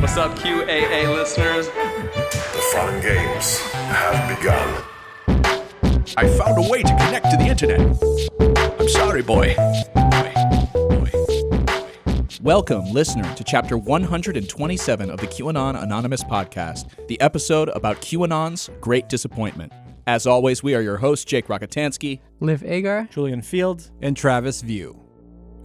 What's up, QAA listeners? The fun games have begun. I found a way to connect to the internet. I'm sorry, boy. Boy. Boy. Welcome, listener, to chapter 127 of the QAnon Anonymous podcast, the episode about QAnon's great disappointment. As always, we are your hosts, Jake Rockatansky, Liv Agar. Julian Feeld. and Travis View.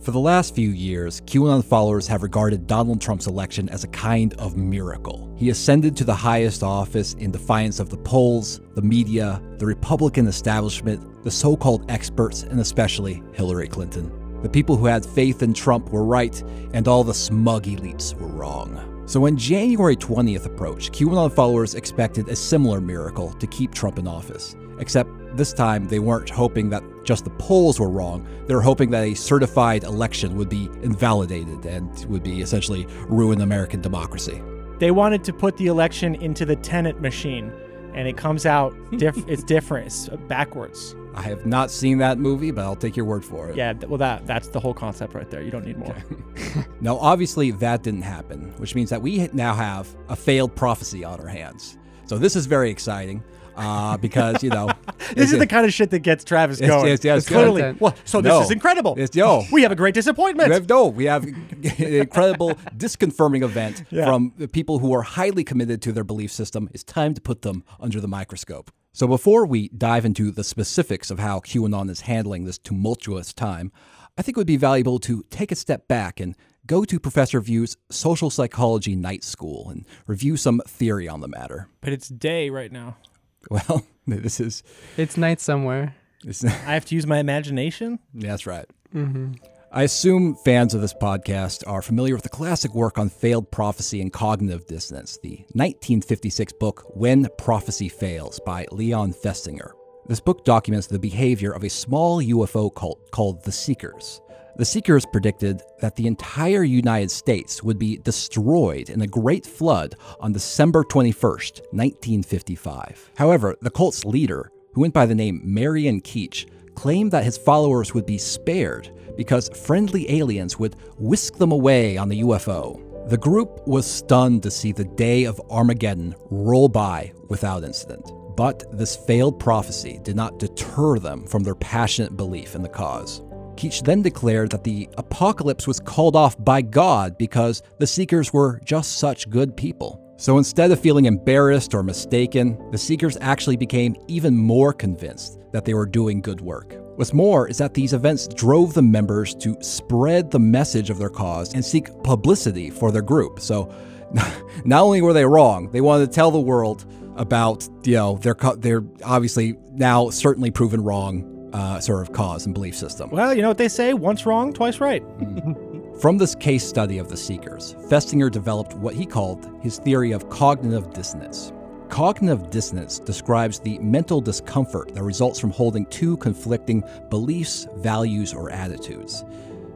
For the last few years, QAnon followers have regarded Donald Trump's election as a kind of miracle. He ascended to the highest office in defiance of the polls, the media, the Republican establishment, the so called experts, and especially Hillary Clinton. The people who had faith in Trump were right, and all the smug elites were wrong. So when January 20th approached, QAnon followers expected a similar miracle to keep Trump in office. Except this time they weren't hoping that just the polls were wrong. They were hoping that a certified election would be invalidated and would be essentially ruin American democracy. They wanted to put the election into the Tenet machine, and it comes out diff- it's different. It's backwards. I have not seen that movie, but I'll take your word for it. Yeah, well that that's the whole concept right there. You don't need more. Now, obviously, that didn't happen, which means that we now have a failed prophecy on our hands. So this is very exciting uh, because, you know. this is the kind of shit that gets Travis Yes, going. yes, yes, It's clearly. content. Well, so this No. is incredible. It's- yo. we have a great disappointment. We have, no, we have an incredible disconfirming event Yeah. from the people who are highly committed to their belief system. It's time to put them under the microscope. So before we dive into the specifics of how QAnon is handling this tumultuous time, I think it would be valuable to take a step back and go to Professor View's Social Psychology Night School and review some theory on the matter. but it's day right now. Well, this is It's night somewhere. this, I have to use my imagination. That's right. Mm-hmm. I assume fans of this podcast are familiar with the classic work on failed prophecy and cognitive dissonance, the 1956 book When Prophecy Fails by Leon Festinger. This book documents the behavior of a small UFO cult called the Seekers. The Seekers predicted that the entire United States would be destroyed in a great flood on December 21st, 1955. However, the cult's leader, who went by the name Marian Keech, claimed that his followers would be spared because friendly aliens would whisk them away on the UFO. The group was stunned to see the day of Armageddon roll by without incident. But this failed prophecy did not deter them from their passionate belief in the cause. Keech then declared that the apocalypse was called off by God because the Seekers were just such good people. So instead of feeling embarrassed or mistaken, the Seekers actually became even more convinced that they were doing good work. What's more is that these events drove the members to spread the message of their cause and seek publicity for their group. So not only were they wrong, they wanted to tell the world about, you know, their their obviously now certainly proven wrong uh, sort of cause and belief system. Well, you know what they say: once wrong, twice right. From this case study of the Seekers, Festinger developed what he called his theory of cognitive dissonance. Cognitive dissonance describes the mental discomfort that results from holding two conflicting beliefs, values, or attitudes.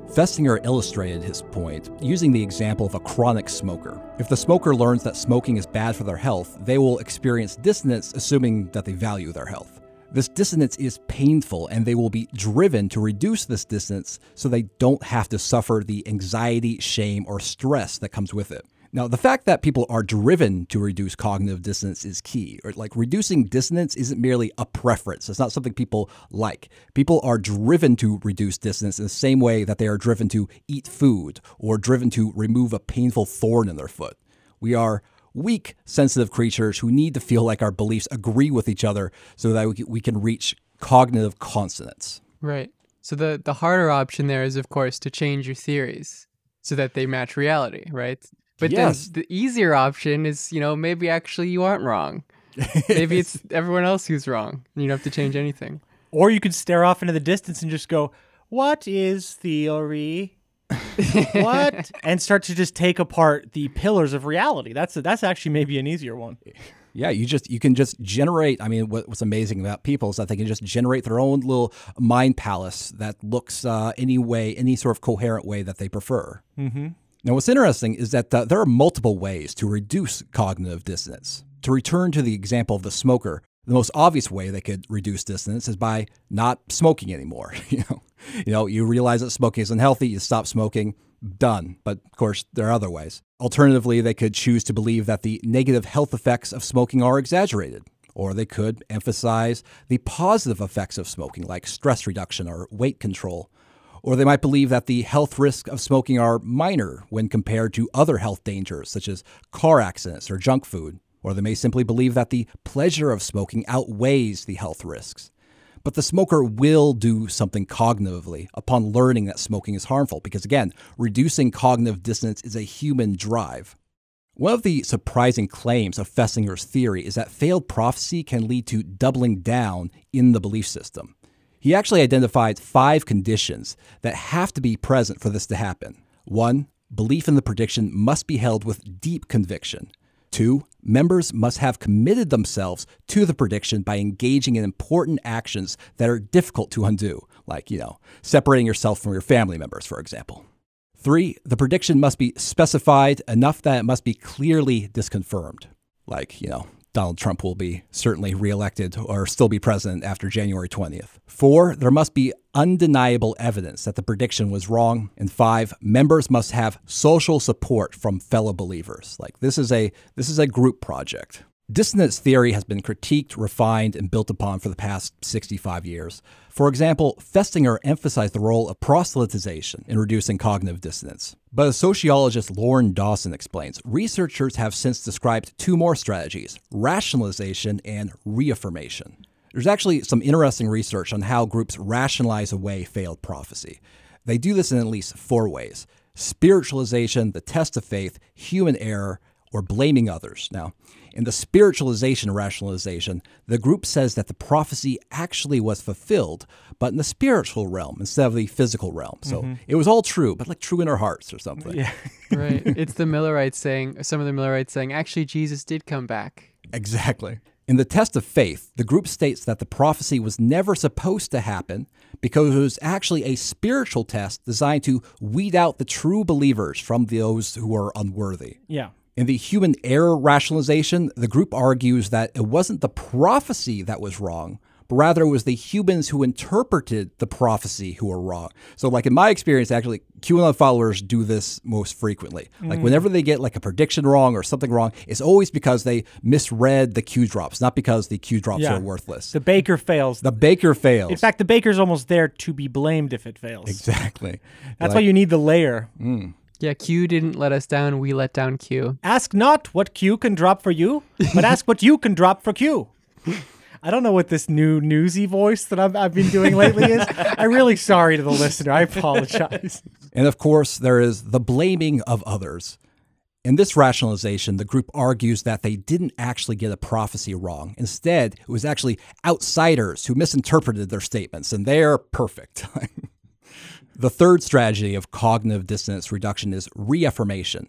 Festinger illustrated his point using the example of a chronic smoker. If the smoker learns that smoking is bad for their health, they will experience dissonance assuming that they value their health. This dissonance is painful, and they will be driven to reduce this dissonance so they don't have to suffer the anxiety, shame, or stress that comes with it. Now, the fact that people are driven to reduce cognitive dissonance is key. Like reducing dissonance isn't merely a preference. It's not something people like. People are driven to reduce dissonance in the same way that they are driven to eat food or driven to remove a painful thorn in their foot. We are weak, sensitive creatures who need to feel like our beliefs agree with each other so that we can- we can reach cognitive consonance. Right. So the the harder option there is, of course, to change your theories so that they match reality, right? But Yes. then the easier option is, you know, maybe actually you aren't wrong. Maybe it's everyone else who's wrong, and you don't have to change anything. Or you could stare off into the distance and just go, "What is theory?" what? And start to just take apart the pillars of reality. That's that's actually maybe an easier one. Yeah, you just you can just generate. I mean, what, what's amazing about people is that they can just generate their own little mind palace that looks uh, any way, any sort of coherent way that they prefer. Mm-hmm. Now, what's interesting is that uh, there are multiple ways to reduce cognitive dissonance. To return to the example of the smoker, the most obvious way they could reduce dissonance is by not smoking anymore. you know, you know, you realize that smoking is unhealthy, you stop smoking. Done. But of course, there are other ways. Alternatively, they could choose to believe that the negative health effects of smoking are exaggerated. Or they could emphasize the positive effects of smoking, like stress reduction or weight control. Or they might believe that the health risks of smoking are minor when compared to other health dangers, such as car accidents or junk food. Or they may simply believe that the pleasure of smoking outweighs the health risks. But the smoker will do something cognitively upon learning that smoking is harmful, because again, reducing cognitive dissonance is a human drive. One of the surprising claims of Festinger's theory is that failed prophecy can lead to doubling down in the belief system. He actually identified five conditions that have to be present for this to happen. One, belief in the prediction must be held with deep conviction. Two, members must have committed themselves to the prediction by engaging in important actions that are difficult to undo, like, you know, separating yourself from your family members, for example. Three, the prediction must be specified enough that it must be clearly disconfirmed, like, you know, Donald Trump will be certainly reelected or still be president after January 20th. Four, there must be undeniable evidence that the prediction was wrong. And five, members must have social support from fellow believers. Like this is a this is a group project. Dissonance theory has been critiqued, refined, and built upon for the past 65 years. For example, Festinger emphasized the role of proselytization in reducing cognitive dissonance. But as sociologist Lorne Dawson explains, researchers have since described two more strategies rationalization and reaffirmation. There's actually some interesting research on how groups rationalize away failed prophecy. They do this in at least four ways spiritualization, the test of faith, human error, or blaming others. Now, in the spiritualization rationalization, the group says that the prophecy actually was fulfilled, but in the spiritual realm instead of the physical realm. So Mm-hmm. it was all true, but like true in our hearts or something. Yeah. right. It's the Millerites saying, some of the Millerites saying, actually, Jesus did come back. Exactly. In the test of faith, the group states that the prophecy was never supposed to happen because it was actually a spiritual test designed to weed out the true believers from those who are unworthy. Yeah. In the human error rationalization, the group argues that it wasn't the prophecy that was wrong, but rather it was the humans who interpreted the prophecy who were wrong. So, like in my experience, actually, QAnon followers do this most frequently. Like mm. whenever they get like a prediction wrong or something wrong, it's always because they misread the Q drops, not because the Q drops Yeah. are worthless. The baker fails. The baker fails. In fact, the baker's almost there to be blamed if it fails. exactly. That's why you need the layer. Mm. Yeah, Q didn't let us down. We let down Q. Ask not what Q can drop for you, but ask what you can drop for Q. I don't know what this new newsy voice that I've, I've been doing lately is. I'm really sorry to the listener. I apologize. And of course, there is the blaming of others. In this rationalization, the group argues that they didn't actually get a prophecy wrong. Instead, it was actually outsiders who misinterpreted their statements, and they're perfect. the third strategy of cognitive dissonance reduction is reaffirmation.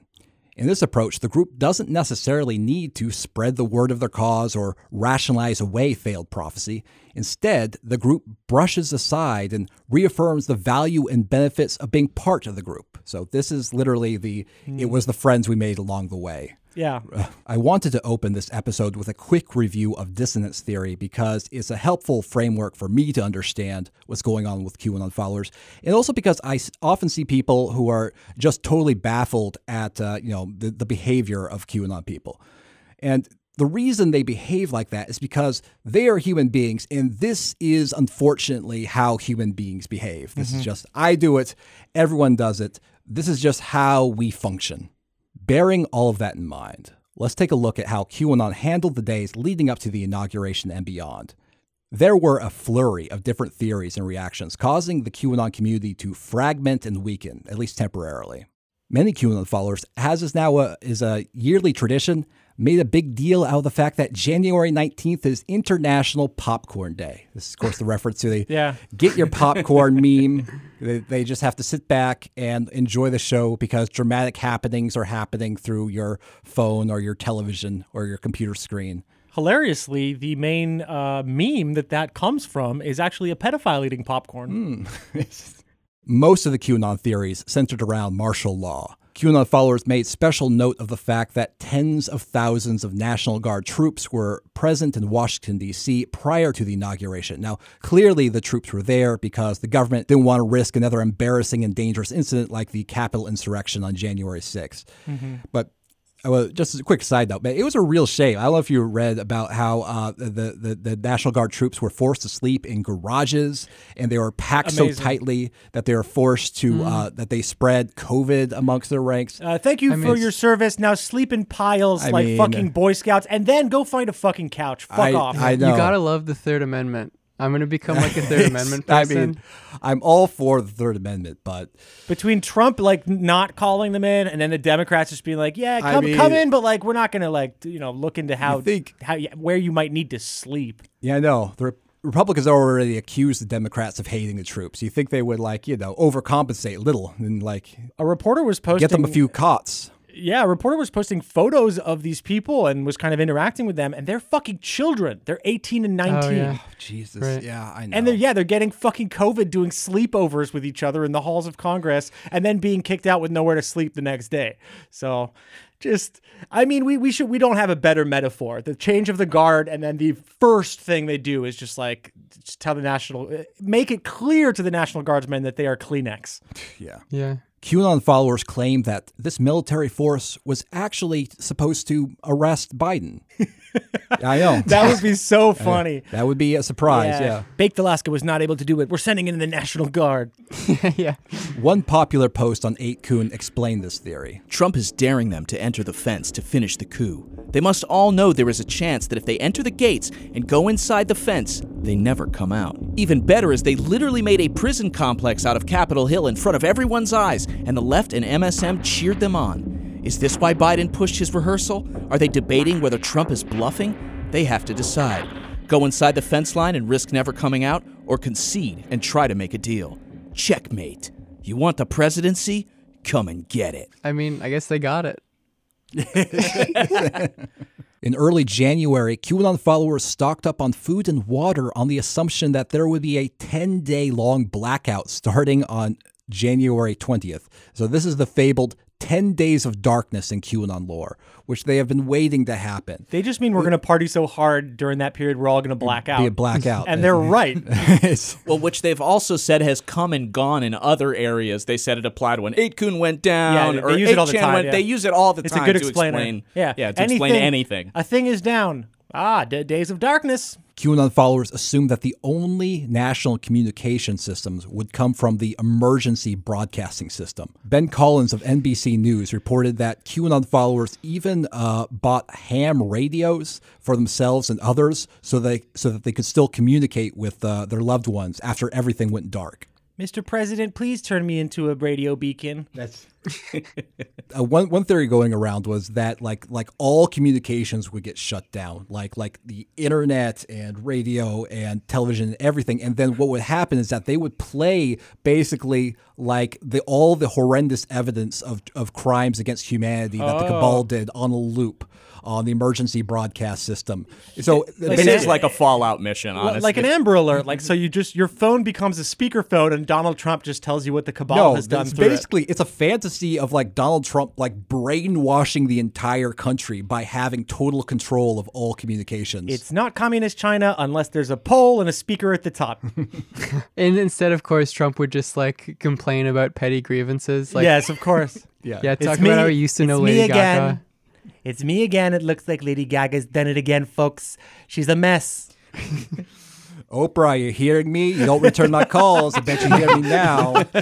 In this approach, the group doesn't necessarily need to spread the word of their cause or rationalize away failed prophecy. Instead, the group brushes aside and reaffirms the value and benefits of being part of the group. So, this is literally the it was the friends we made along the way. Yeah. I wanted to open this episode with a quick review of dissonance theory because it's a helpful framework for me to understand what's going on with QAnon followers, and also because I often see people who are just totally baffled at uh, you know the, the behavior of QAnon people, and the reason they behave like that is because they are human beings, and this is unfortunately how human beings behave. This is just I do it, everyone does it. This is just how we function. Bearing all of that in mind, let's take a look at how QAnon handled the days leading up to the inauguration and beyond. There were a flurry of different theories and reactions, causing the QAnon community to fragment and weaken, at least temporarily. Many QAnon followers, as is now a, is a yearly tradition, made a big deal out of the fact that January 19th is International Popcorn Day. This is, of course, the reference to the Yeah. get your popcorn meme. They, they just have to sit back and enjoy the show because dramatic happenings are happening through your phone or your television or your computer screen. Hilariously, the main uh, meme that that comes from is actually a pedophile eating popcorn. Most of the QAnon theories centered around martial law. QAnon followers made special note of the fact that tens of thousands of National Guard troops were present in Washington, D.C. prior to the inauguration. Now, clearly the troops were there because the government didn't want to risk another embarrassing and dangerous incident like the Capitol insurrection on January 6th. But uh, well, just as a quick side note, man, it was a real shame. I don't know if you read about how uh, the, the the National Guard troops were forced to sleep in garages, and they were packed Amazing. so tightly that they were forced to uh, that they spread COVID amongst their ranks. Uh, thank you I for it's- your service. Now sleep in piles I like mean- fucking Boy Scouts, and then go find a fucking couch. Fuck I, off. I know. You gotta love the Third Amendment. I'm gonna become like a Third Amendment person. I mean, I'm all for the Third Amendment, but Between Trump like not calling them in, and then the Democrats just being like, "Yeah, I come mean- come in," but like we're not gonna like you know look into how think- how where you might need to sleep. yeah, I know the Re- Republicans already accused the Democrats of hating the troops. You think they would like you know overcompensate a little and like A reporter was posting get them a few cots. Yeah, a reporter was posting photos of these people and was kind of interacting with them, and they're fucking children. They're 18 and 19. Oh, yeah. Jesus, Right. yeah, I know. And they're yeah, they're getting fucking COVID doing sleepovers with each other in the halls of Congress and then being kicked out with nowhere to sleep the next day. So just I mean we we should we don't have a better metaphor. The change of the guard and then the first thing they do is just like just tell the national eh, make it clear to the National Guardsmen that they are Kleenex. yeah. yeah. QAnon followers claim that this military force was actually supposed to arrest Biden. I know. That would be so funny. That would be a surprise, yeah. Baked Alaska was not able to do it. We're sending in the National Guard. yeah. One popular post on 8kun explained this theory. Trump is daring them to enter the fence to finish the coup. They must all know there is a chance that if they enter the gates and go inside the fence, they never come out. Even better is they literally made a prison complex out of Capitol Hill in front of everyone's eyes, and the left and MSM cheered them on. Is this why Biden pushed his rehearsal? Are they debating whether Trump is bluffing? They have to decide. Go inside the fence line and risk never coming out, or concede and try to make a deal. Checkmate. You want the presidency? Come and get it. I mean, I guess they got it. In early January, QAnon followers stocked up on food and water on the assumption that there would be a 10 day long blackout starting on January 20th. So, this is the fabled 10 days of darkness in QAnon lore, which they have been waiting to happen. They just mean we're going to party so hard during that period we're all going to black out. Be a blackout. and they're right. Well, which they've also said has come and gone in other areas. They said it applied when 8kun went down, Yeah, they or use it all the time, went. yeah. They use it all the It's time a good to explainer. explain. yeah, yeah, to explain anything. A thing is down. Ah, d- days of darkness. QAnon followers assumed that the only national communication systems would come from the emergency broadcasting system. Ben Collins of NBC News reported that QAnon followers even uh, bought ham radios for themselves and others so they so that they could still communicate with uh, their loved ones after everything went dark. Mr. President, please turn me into a radio beacon. That's uh, one one theory going around was that like like all communications would get shut down, like like the internet and radio and television and everything. And then what would happen is that they would play basically like the all the horrendous evidence of of crimes against humanity that the cabal did on a loop on the emergency broadcast system. So This is like a Fallout mission, honestly. Like an Amber Alert. Like, so you just, your phone becomes a speakerphone and Donald Trump just tells you what the cabal no, has done it's through it. basically it's a fantasy of like Donald Trump like brainwashing the entire country by having total control of all communications. It's not communist China unless there's a pole and a speaker at the top. And instead, of course, Trump would just like complain about petty grievances. Like, yes, of course. yeah. yeah, It's talk me. about how he used to know It's me Lady again. Gaga. It's me again. It looks like Lady Gaga's done it again, folks. She's a mess. Oprah, are you hearing me? You don't return my calls. I bet you hear me now.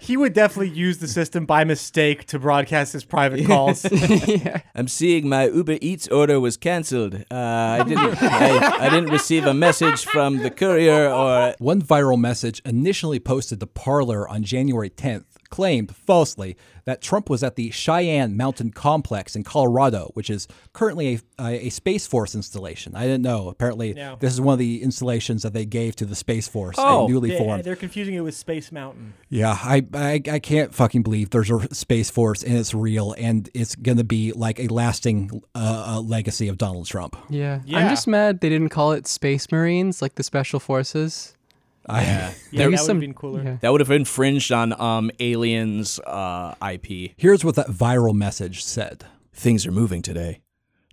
He would definitely use the system by mistake to broadcast his private calls. I'm seeing my Uber Eats order was canceled. Uh, I didn't. I, I didn't receive a message from the courier or. One viral message initially posted to Parler on January 10th claimed falsely that Trump was at the Cheyenne Mountain Complex in Colorado, which is currently a, a, a Space Force installation. I didn't know. Apparently, Yeah. this is one of the installations that they gave to the Space Force, Oh. newly They- formed. They're confusing it with Space Mountain. Yeah, I, I I can't fucking believe there's a space force and it's real and it's gonna be like a lasting uh, uh, legacy of Donald Trump. Yeah. Yeah. I'm just mad they didn't call it Space Marines, like the Special Forces. Yeah, Maybe that would have been cooler. yeah. That would have infringed on um, Aliens uh, IP. Here's what that viral message said. Things are moving today.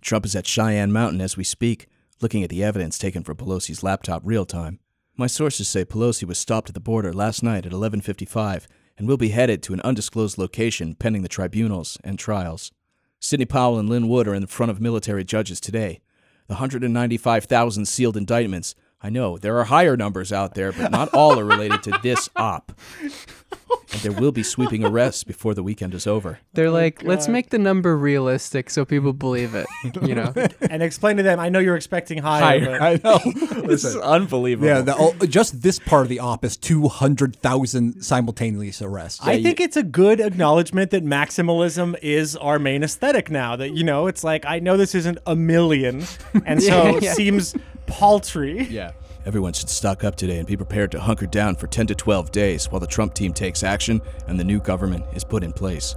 Trump is at Cheyenne Mountain as we speak, looking at the evidence taken from Pelosi's laptop real time. My sources say Pelosi was stopped at the border last night at 11:55 and will be headed to an undisclosed location pending the tribunals and trials. Sidney Powell and Lin Wood are in front of military judges today. The 195,000 sealed indictments. I know there are higher numbers out there, but not all are related to this op. And there will be sweeping arrests before the weekend is over. They're oh like, let's make the number realistic so people believe it. You know, And explain to them, I know you're expecting higher. but- I know. This is unbelievable. Yeah, the, oh, just this part of the op is 200,000 simultaneous arrests. I think it's a good acknowledgement that maximalism is our main aesthetic now. That you know, it's like I know this isn't a million, and so Yeah, it yeah. seems paltry. Yeah. Everyone should stock up today and be prepared to hunker down for 10 to 12 days while the Trump team takes action and the new government is put in place.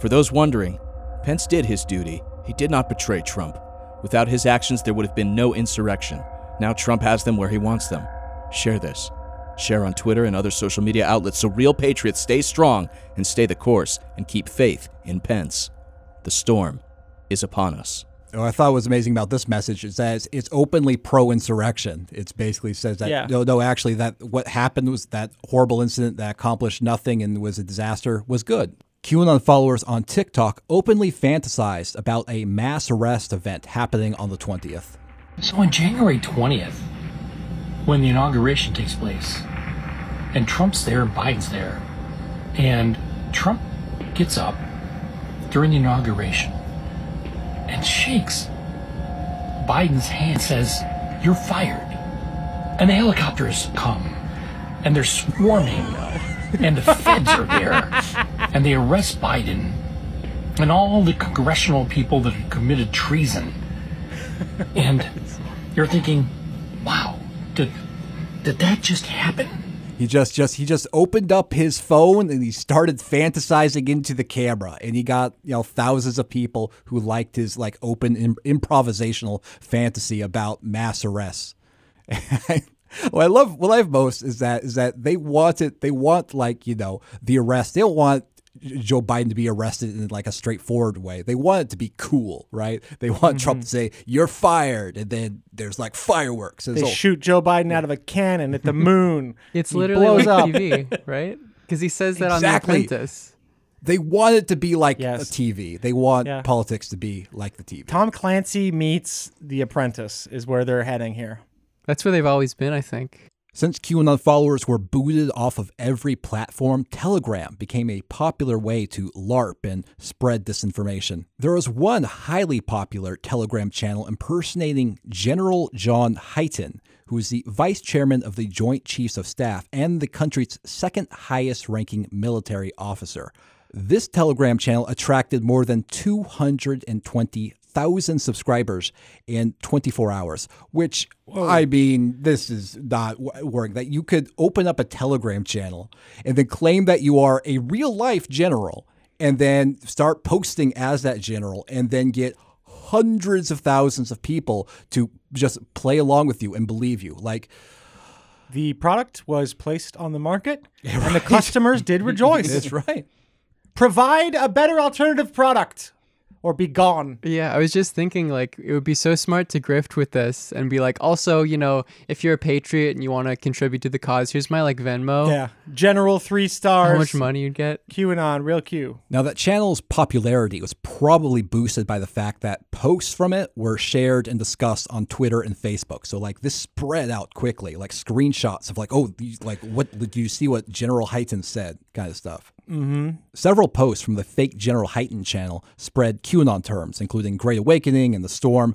For those wondering, Pence did his duty. He did not betray Trump. Without his actions, there would have been no insurrection. Now Trump has them where he wants them. Share this. Share on Twitter and other social media outlets so real patriots stay strong and stay the course and keep faith in Pence. The storm is upon us. What I thought was amazing about this message is that it's, it's openly pro-insurrection. It basically says that Yeah. no, no, actually, that what happened was that horrible incident that accomplished nothing and was a disaster was good. QAnon followers on TikTok openly fantasized about a mass arrest event happening on the 20th. So on January 20th, when the inauguration takes place, and Trump's there and Biden's there, and Trump gets up during the inauguration and shakes Biden's hand, says, You're fired. And the helicopters come, and they're swarming, and the feds are there, and they arrest Biden and all the congressional people that have committed treason. And you're thinking, wow, did, did that just happen? He just just he just opened up his phone and he started fantasizing into the camera and he got you know thousands of people who liked his like open Im- improvisational fantasy about mass arrests. what I love what I love most is that is that they want it they want like you know the arrest they don't want Joe Biden to be arrested in like a straightforward way. They want it to be cool, right? They want mm-hmm. Trump to say "You're fired," and then there's like fireworks. It's They all- shoot Joe Biden out of a cannon at the moon. it's He literally blows like up. TV, right? Because he says that Exactly. on The Apprentice. They want it to be like Yes. a TV. They want Yeah. politics to be like the TV. Tom Clancy meets The Apprentice is where they're heading here. That's where they've always been, I think. Since QAnon followers were booted off of every platform, Telegram became a popular way to LARP and spread disinformation. There was one highly popular Telegram channel impersonating General John Hyten, who is the vice chairman of the Joint Chiefs of Staff and the country's second highest ranking military officer. This Telegram channel attracted more than 220,000 subscribers in 24 hours, which I mean, this is not w- working. That you could open up a Telegram channel and then claim that you are a real life general and then start posting as that general and then get hundreds of thousands of people to just play along with you and believe you. Like, The product was placed on the market, and the customers did rejoice. that's right. Provide a better alternative product, or be gone. Yeah, I was just thinking like it would be so smart to grift with this and be like, also, you know, if you're a patriot and you want to contribute to the cause, here's my like Venmo. Yeah, General three stars. How much money you'd get? QAnon, real Q. Now, that channel's popularity was probably boosted by the fact that posts from it were shared and discussed on Twitter and Facebook. So, like, this spread out quickly, like screenshots of, like, oh, these, like, what did you see what General Hyten said, kind of stuff. Mm-hmm. Several posts from the fake General Hyten channel spread QAnon terms, including Great Awakening and the Storm.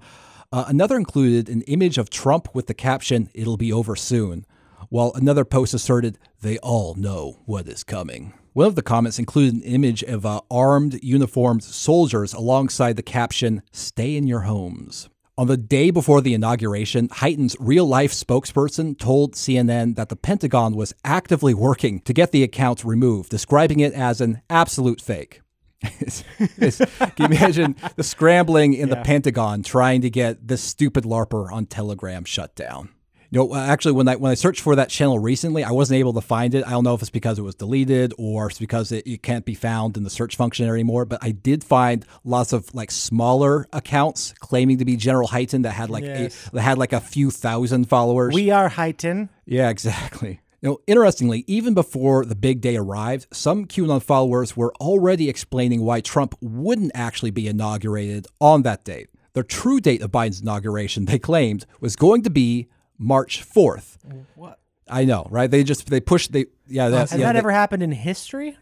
Uh, another included an image of Trump with the caption, It'll be over soon while another post asserted they all know what is coming. One of the comments included an image of uh, armed, uniformed soldiers alongside the caption, Stay in your homes. On the day before the inauguration, Hyten's real life spokesperson told CNN that the Pentagon was actively working to get the account removed, describing it as an absolute fake. Can you imagine the scrambling in the Pentagon trying to get this stupid LARPer on Telegram shut down? You know, uh, actually, when I when I searched for that channel recently, I wasn't able to find it. I don't know if it's because it was deleted or it's because it, it can't be found in the search function anymore. But I did find lots of like smaller accounts claiming to be General Hyten that had like Yes. a, that had like a few thousand followers. We are Highton. Yeah, exactly. Know, interestingly, even before the big day arrived, some QAnon followers were already explaining why Trump wouldn't actually be inaugurated on that date. The true date of Biden's inauguration, they claimed, was going to be March 4th. What? I know, right? They just they pushed they yeah, that, Has yeah, that they- ever happened in history?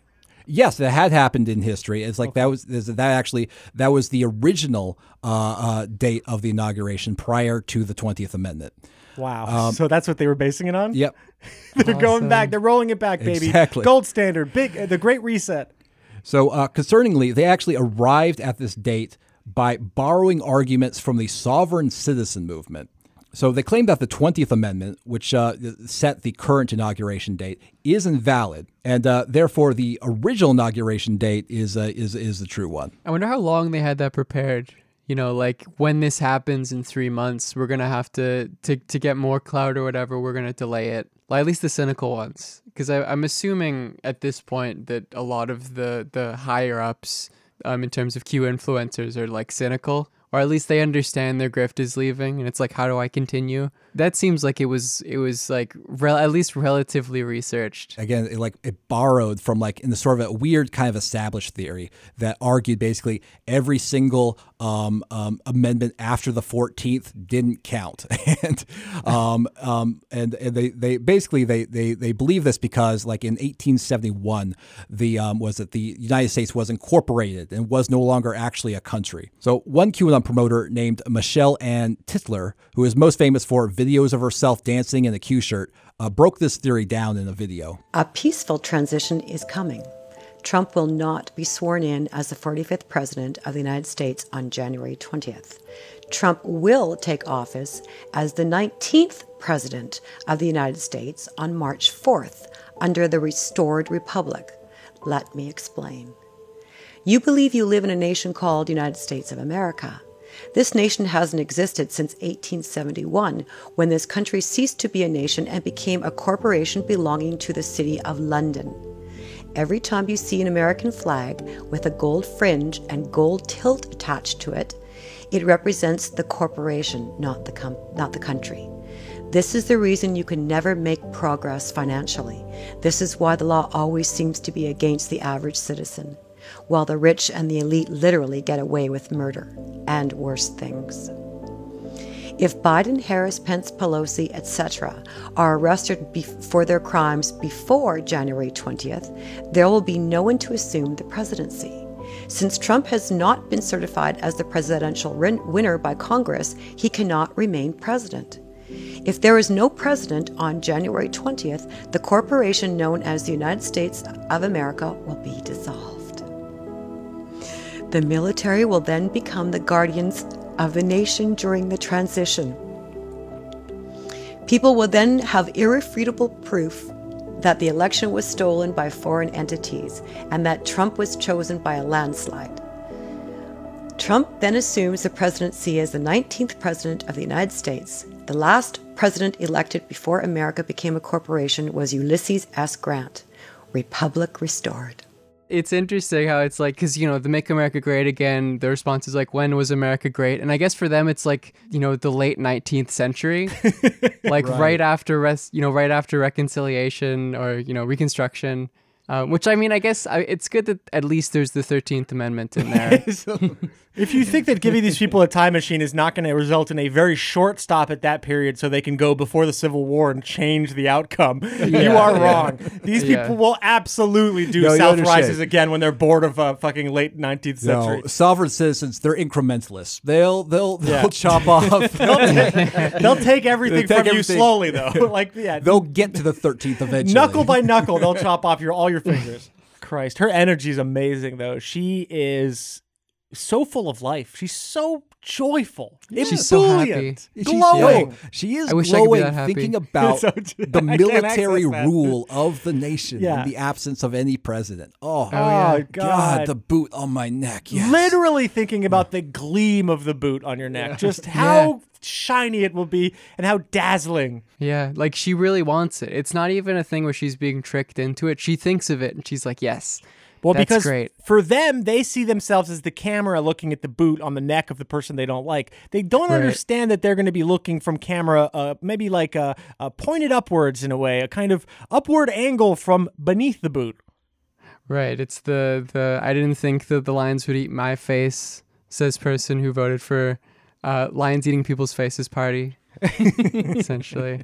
Yes, that had happened in history. It's like that was that actually that was the original uh, uh, date of the inauguration prior to the Twentieth Amendment. Wow. so that's what they were basing it on? Yep. They're going back. They're rolling it back, baby. Exactly. Gold standard. Big. uh, the Great Reset. So, uh, concerningly, they actually arrived at this date by borrowing arguments from the sovereign citizen movement. So, they claim that the 20th Amendment, which uh, set the current inauguration date, is invalid, and uh, therefore the original inauguration date is, uh, is, is the true one. I wonder how long they had that prepared. You know, like when this happens in three months, we're gonna have to to to get more clout or whatever. We're gonna delay it. At least the cynical ones, because I'm assuming at this point that a lot of the the higher ups, um, in terms of Q influencers, are like cynical, or at least they understand their grift is leaving, and it's like, how do I continue? That seems like it was it was like rel- at least relatively researched. Again, it, like it borrowed from like in the sort of a weird kind of established theory that argued basically every single um, um, amendment after the Fourteenth didn't count, and um, um, and, and they, they basically they, they they believe this because like in 1871 the um, was that the United States was incorporated and was no longer actually a country. So one QAnon promoter named Michelle Ann Titler, who is most famous for videos of herself dancing in a Q shirt, uh, broke this theory down in a video. A peaceful transition is coming. Trump will not be sworn in as the 45th President of the United States on January 20th. Trump will take office as the 19th President of the United States on March 4th under the restored Republic. Let me explain. You believe you live in a nation called United States of America. This nation hasn't existed since 1871, when this country ceased to be a nation and became a corporation belonging to the City of London. Every time you see an American flag with a gold fringe and gold tilt attached to it, it represents the corporation, not the, com- not the country. This is the reason you can never make progress financially. This is why the law always seems to be against the average citizen, while the rich and the elite literally get away with murder and worse things. If Biden, Harris, Pence, Pelosi, etc., are arrested be- for their crimes before January 20th, there will be no one to assume the presidency. Since Trump has not been certified as the presidential win- winner by Congress, he cannot remain president. If there is no president on January 20th, the corporation known as the United States of America will be dissolved. The military will then become the guardians of the nation during the transition. People will then have irrefutable proof that the election was stolen by foreign entities and that Trump was chosen by a landslide. Trump then assumes the presidency as the 19th president of the United States. The last president elected before America became a corporation was Ulysses S. Grant. Republic restored. It's interesting how it's like because you know the make america great again the response is like when was america great? And i guess for them it's like you know the late 19th century. Like right. after res- you know right after reconciliation or you know reconstruction uh, which i mean i guess I, it's good that at least there's the 13th amendment in there If you think that giving these people a time machine is not going to result in a very short stop at that period so they can go before the Civil War and change the outcome, you are wrong. These Yeah. people will absolutely do No, you South understand. Rises again when they're bored of uh, fucking late 19th century. No, sovereign citizens, they're incrementalists. They'll they'll they'll Yeah. chop off. They'll take everything They'll take from you slowly, though. like, yeah, they'll get to the thirteenth eventually. knuckle by knuckle, they'll chop off your all your fingers. Christ, her energy is amazing, though. She is so full of life. She's so joyful. She's so happy. ebullient, She's- glowing. she is I wish I could be glowing, that thinking about So- the military rule of the nation Yeah. in the absence of any president. Oh, Oh, yeah. Oh, God. God, the boot on my neck. Yes. Literally thinking about the gleam of the boot on your neck. Just how shiny it will be and how dazzling. Yeah, like she really wants it. It's not even a thing where she's being tricked into it. She thinks of it and she's like, "Yes." Well, That's because great. for them, they see themselves as the camera looking at the boot on the neck of the person they don't like. They don't Right. understand that they're going to be looking from camera, uh, maybe like uh, uh, pointed upwards in a way, a kind of upward angle from beneath the boot. Right. It's the the I didn't think that the lions would eat my face, says person who voted for uh, lions eating people's faces party. essentially.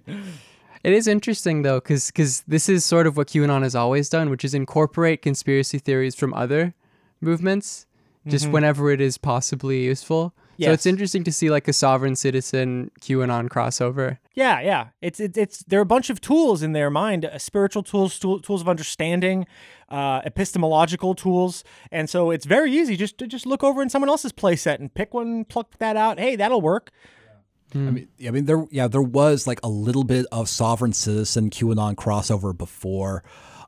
It is interesting though, because because this is sort of what QAnon has always done, which is incorporate conspiracy theories from other movements, just whenever it is possibly useful. So it's interesting to see like a sovereign citizen QAnon crossover. Yeah, yeah. It's it's it's there are a bunch of tools in their mind, uh, spiritual tools, tool, tools of understanding, uh, epistemological tools, and so it's very easy just to just look over in someone else's playset and pick one, pluck that out. Hey, that'll work. I mean, I mean, there, yeah, there was like a little bit of sovereign citizen QAnon crossover before.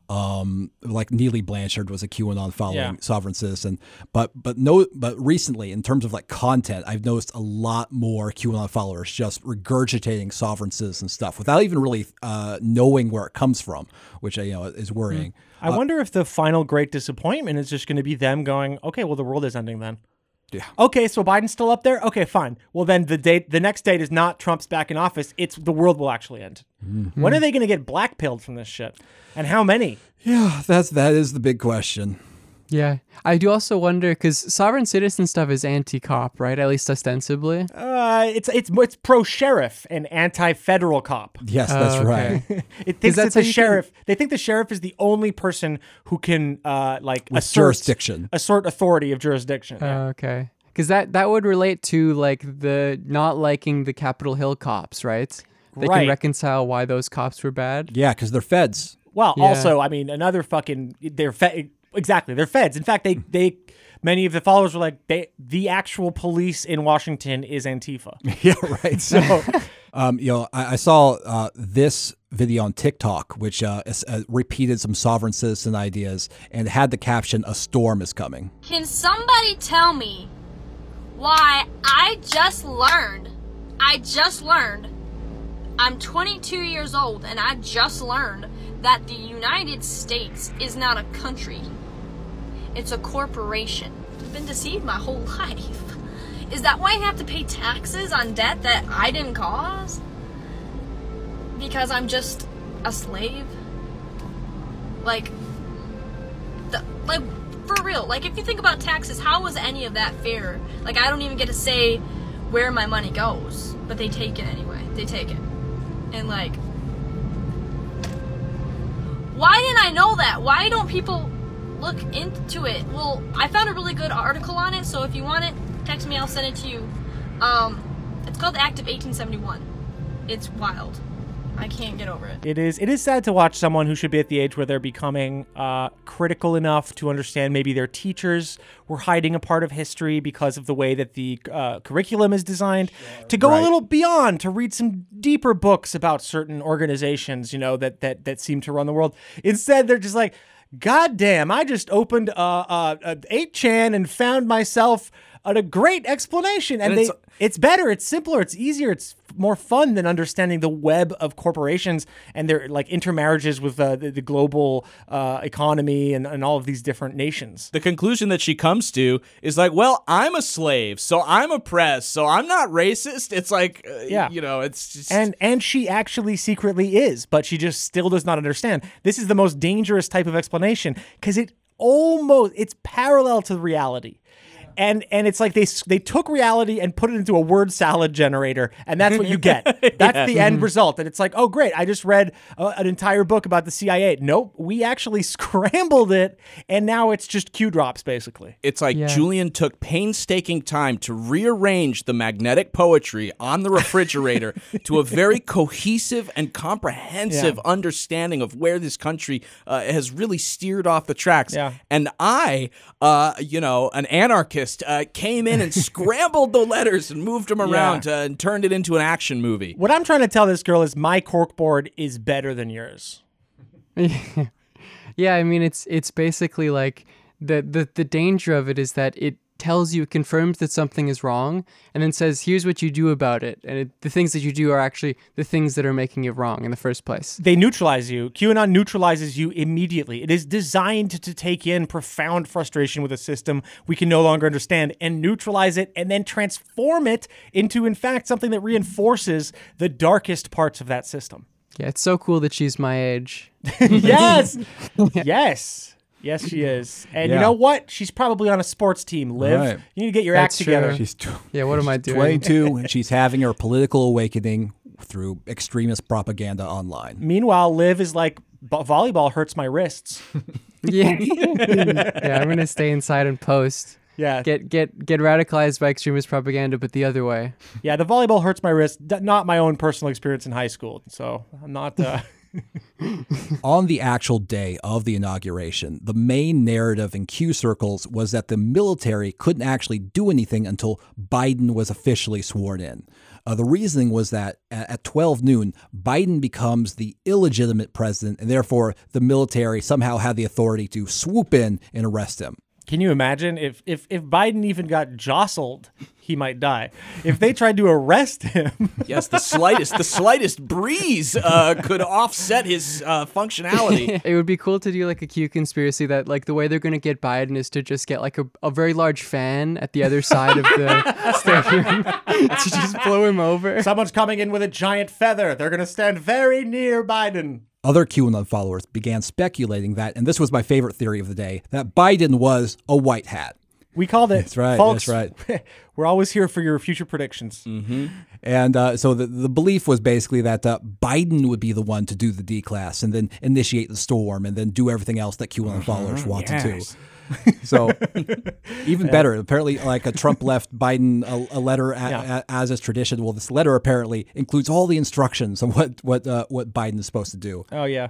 Um, like Neely Blanchard was a QAnon following Yeah. sovereign citizen, but but no, but recently in terms of like content, I've noticed a lot more QAnon followers just regurgitating sovereign citizen stuff without even really uh, knowing where it comes from, which uh, you know is worrying. I wonder if the final great disappointment is just going to be them going, okay, well the world is ending then. Yeah. Okay, so Biden's still up there. Okay, fine. Well, then the date, the next date is not Trump's back in office. It's the world will actually end. Mm-hmm. When are they going to get blackpilled from this shit? And how many? Yeah, that's that is the big question. Yeah. I do also wonder because sovereign citizen stuff is anti cop, right? At least ostensibly. Uh, it's it's it's pro sheriff and anti federal cop. Yes, that's Oh, right. okay. It thinks that's that how the you can- sheriff. They think the sheriff is the only person who can uh like With assert jurisdiction. assert authority of jurisdiction. Yeah. Oh, okay. Because that, that would relate to like the not liking the Capitol Hill cops, right? They Right. can reconcile why those cops were bad. Yeah, because they're feds. Well, Yeah. also, I mean, another fucking they're fe- exactly they're feds. In fact, they they many of the followers were like they the actual police in Washington is Antifa. Yeah, right. So, um, you know, I, I saw uh, this video on TikTok, which uh, is, uh, repeated some sovereign citizen ideas and had the caption "A storm is coming." Can somebody tell me why I just learned? I just learned. I'm 22 years old and I just learned that the United States is not a country. It's a corporation. I've been deceived my whole life. Is that why I have to pay taxes on debt that I didn't cause? Because I'm just a slave? Like, the, like for real like if you think about taxes how was any of that fair like i don't even get to say where my money goes but they take it anyway they take it and like why didn't i know that why don't people look into it. Well i found a really good article on it so if you want it text me i'll send it to you. Um it's called the act of 1871 it's wild. I can't get over it. It is it is sad to watch someone who should be at the age where they're becoming uh, critical enough to understand maybe their teachers were hiding a part of history because of the way that the uh, curriculum is designed to go a little beyond to read some deeper books about certain organizations you know that that that seem to run the world. Instead they're just like god damn i just opened uh, uh, uh 8chan and found myself a great explanation. And, And they it's- better it's simpler it's easier it's more fun than understanding the web of corporations and their like intermarriages with uh, the, the global uh, economy and, and all of these different nations the conclusion that she comes to is like, well, I'm a slave, so I'm oppressed, so I'm not racist. It's like, uh, Yeah. you know, it's just and and she actually secretly is but she just still does not understand this is the most dangerous type of explanation because it almost it's parallel to reality and and it's like they they took reality and put it into a word salad generator and that's what you get that's the end result and it's like oh great i just read uh, an entire book about the cia nope we actually scrambled it and now it's just q drops basically It's like Yeah. Julian took painstaking time to rearrange the magnetic poetry on the refrigerator to a very cohesive and comprehensive Yeah. understanding of where this country uh, has really steered off the tracks. Yeah. And I, uh, you know, an anarchist artist uh, came in and scrambled the letters and moved them around uh, and turned it into an action movie. What I'm trying to tell this girl is my corkboard is better than yours. yeah, I mean it's it's basically like the the the danger of it is that it tells you confirms that something is wrong and then says here's what you do about it and it, the things that you do are actually the things that are making it wrong in the first place They neutralize you. QAnon neutralizes you immediately. It is designed to take in profound frustration with a system we can no longer understand and neutralize it and then transform it into, in fact, something that reinforces the darkest parts of that system. yeah it's so cool that she's my age yes. yes. Yes, she is. And you Yeah. know what? She's probably on a sports team, Liv. Right. You need to get your That's act together. She's tw- yeah what am i doing 22 and she's having her political awakening through extremist propaganda online. Meanwhile, Liv is like, "Vo- volleyball hurts my wrists. yeah yeah i'm gonna stay inside and post Yeah. get get get radicalized by extremist propaganda but the other way Yeah, the volleyball hurts my wrist. D- not my own personal experience in high school. So I'm not. Uh, On the actual day of the inauguration, the main narrative in Q circles was that the military couldn't actually do anything until Biden was officially sworn in. Uh, the reasoning was that at 12 noon, Biden becomes the illegitimate president, and therefore the military somehow had the authority to swoop in and arrest him. Can you imagine if, if if Biden even got jostled, he might die. If they tried to arrest him, Yes, the slightest, the slightest breeze uh, could offset his uh, functionality. it would be cool to do like a Q conspiracy that like the way they're gonna get Biden is to just get like a, a very large fan at the other side of the stadium to just blow him over. someone's coming in with a giant feather. They're going to stand very near Biden. Other QAnon followers began speculating that, and this was my favorite theory of the day, that Biden was a white hat. We called it. That's right, Folks, that's right. We're always here for your future predictions. And uh, so the, the belief was basically that uh, Biden would be the one to do the declass and then initiate the storm and then do everything else that QAnon followers want Uh-huh. yes. to. So even better, apparently, like a Trump left Biden a, a letter a, Yeah. a- as is tradition. Well, this letter apparently includes all the instructions on what what uh, what Biden is supposed to do. Oh yeah.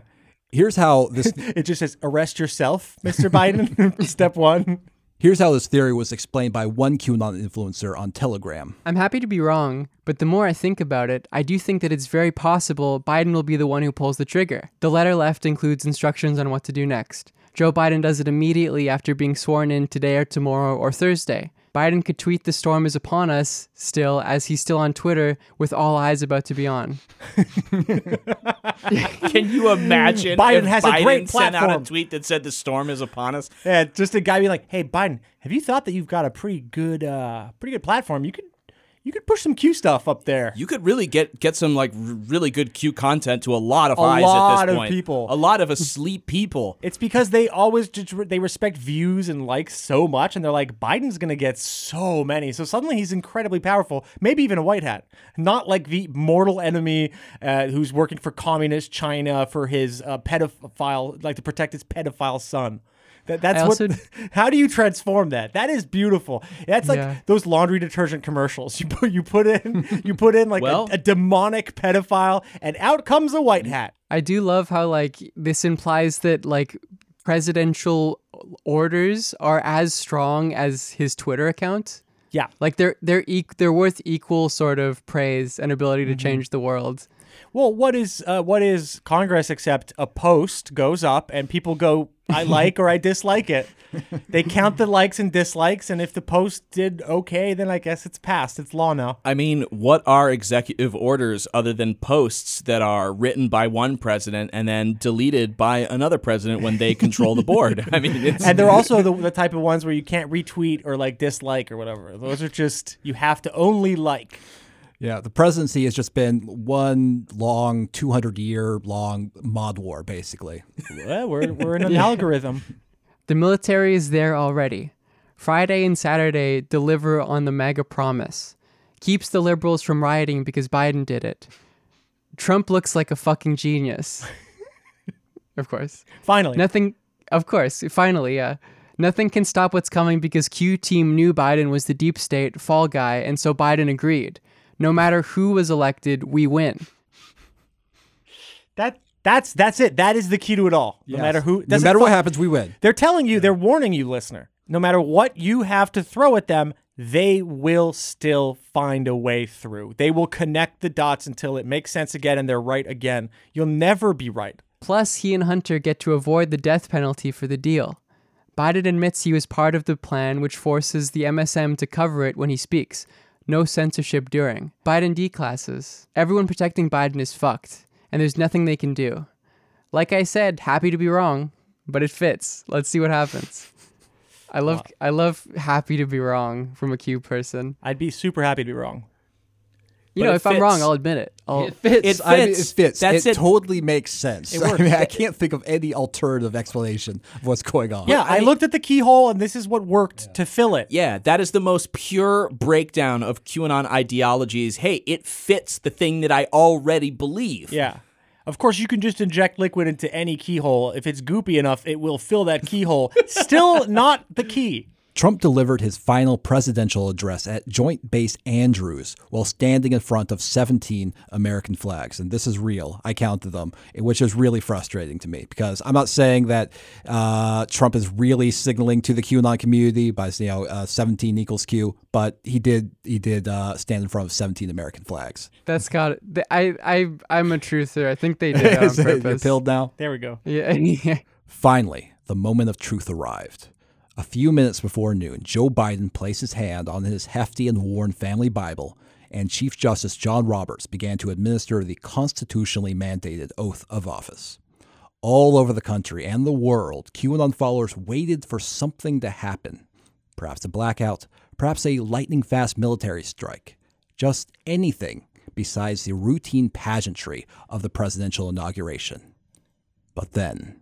Here's how this It just says arrest yourself, Mr. Biden. Step one. Here's how this theory was explained by one QAnon influencer on Telegram. I'm happy to be wrong, but the more I think about it, I do think that it's very possible Biden will be the one who pulls the trigger. The letter left includes instructions on what to do next. Joe Biden does it immediately after being sworn in today or tomorrow or Thursday. Biden could tweet the storm is upon us still as he's still on Twitter with all eyes about to be on. Can you imagine Biden if has a Biden great sent out a tweet that said the storm is upon us? Yeah, just a guy being like, "Hey, Biden, have you thought that you've got a pretty good, uh, pretty good platform? You could, you could push some Q stuff up there." You could really get get some like r- really good Q content to a lot of A eyes lot at this of point. people. a lot of asleep people. It's because they always just they respect views and likes so much, and they're like, Biden's gonna get so many. So suddenly he's incredibly powerful, maybe even a white hat, not like the mortal enemy uh, who's working for communist China for his uh, pedophile, like to protect his pedophile son. That, that's I what. also- How do you transform that? That is beautiful. That's like Yeah. those laundry detergent commercials. You put you put in you put in like a- Well- a demonic pedophile, and out comes a white hat. I do love how like this implies that like presidential orders are as strong as his Twitter account. Yeah. Like they're they're e- they're worth equal sort of praise and ability Mm-hmm. to change the world. Well, what is uh, what is Congress except a post goes up and people go, I like or I dislike it. They count the likes and dislikes, and if the post did okay, then I guess it's passed. It's law now. I mean, what are executive orders other than posts that are written by one president and then deleted by another president when they control the board? I mean, it's And they're also the, the type of ones where you can't retweet or like dislike or whatever. Those are just you have to only like. Yeah, the presidency has just been one long, 200 year long mod war, basically. Well, we're we're in an algorithm. The military is there already. Friday and Saturday deliver on the mega promise. Keeps the liberals from rioting because Biden did it. Trump looks like a fucking genius. of course. Finally, Nothing, of course, finally, yeah. Nothing can stop what's coming because Q team knew Biden was the deep state fall guy, and so Biden agreed. No matter who was elected, we win. that that's that's it. That is the key to it all. No Yes. matter who, No doesn't matter what happens, we win. They're telling you, they're warning you, listener. no matter what you have to throw at them, they will still find a way through. They will connect the dots until it makes sense again and they're right again. You'll never be right. Plus, he and Hunter get to avoid the death penalty for the deal. Biden admits he was part of the plan which forces the MSM to cover it when he speaks. No censorship during. Biden declasses. Everyone protecting Biden is fucked, and there's nothing they can do. Like I said, happy to be wrong, but it fits. Let's see what happens. I love I love happy to be wrong from a Q person. I'd be super happy to be wrong. You know, it if I'm wrong. I'll admit it. I'll, It fits. It I mean, fits. it fits. That's it, it. totally makes sense. It I, works. mean, I can't think of any alternative explanation of what's going on. Yeah, I, looked at the keyhole and this is what worked to fill it. Yeah, that is the most pure breakdown of QAnon ideologies. Hey, it fits the thing that I already believe. Yeah. Of course, you can just inject liquid into any keyhole. If it's goopy enough, it will fill that keyhole. Still not the key. Trump delivered his final presidential address at Joint Base Andrews while standing in front of 17 American flags. And this is real. I counted them, which is really frustrating to me because I'm not saying that uh, Trump is really signaling to the QAnon community by you know uh, 17 equals Q, but he did he did uh, stand in front of 17 American flags. that's got it. I I I'm a truther. I think they did it on Is it- You're purpose. pilled now. There we go. Yeah, yeah. Finally, the moment of truth arrived. A few minutes before noon, Joe Biden placed his hand on his hefty and worn family Bible, and Chief Justice John Roberts began to administer the constitutionally mandated oath of office. All over the country and the world, QAnon followers waited for something to happen. Perhaps a blackout, perhaps a lightning fast military strike. Just anything besides the routine pageantry of the presidential inauguration. But then,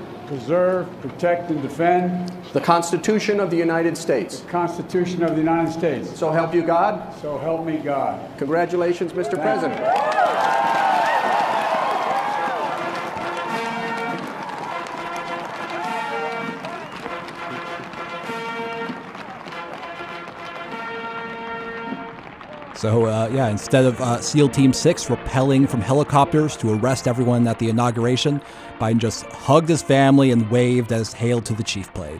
preserve, protect, and defend the Constitution of the United States. the Constitution of the United States. So help you God. So help me God. Congratulations, Mr. President. So, uh, yeah, instead of uh, SEAL Team 6 rappelling from helicopters to arrest everyone at the inauguration, Biden just hugged his family and waved as Hail to the Chief played.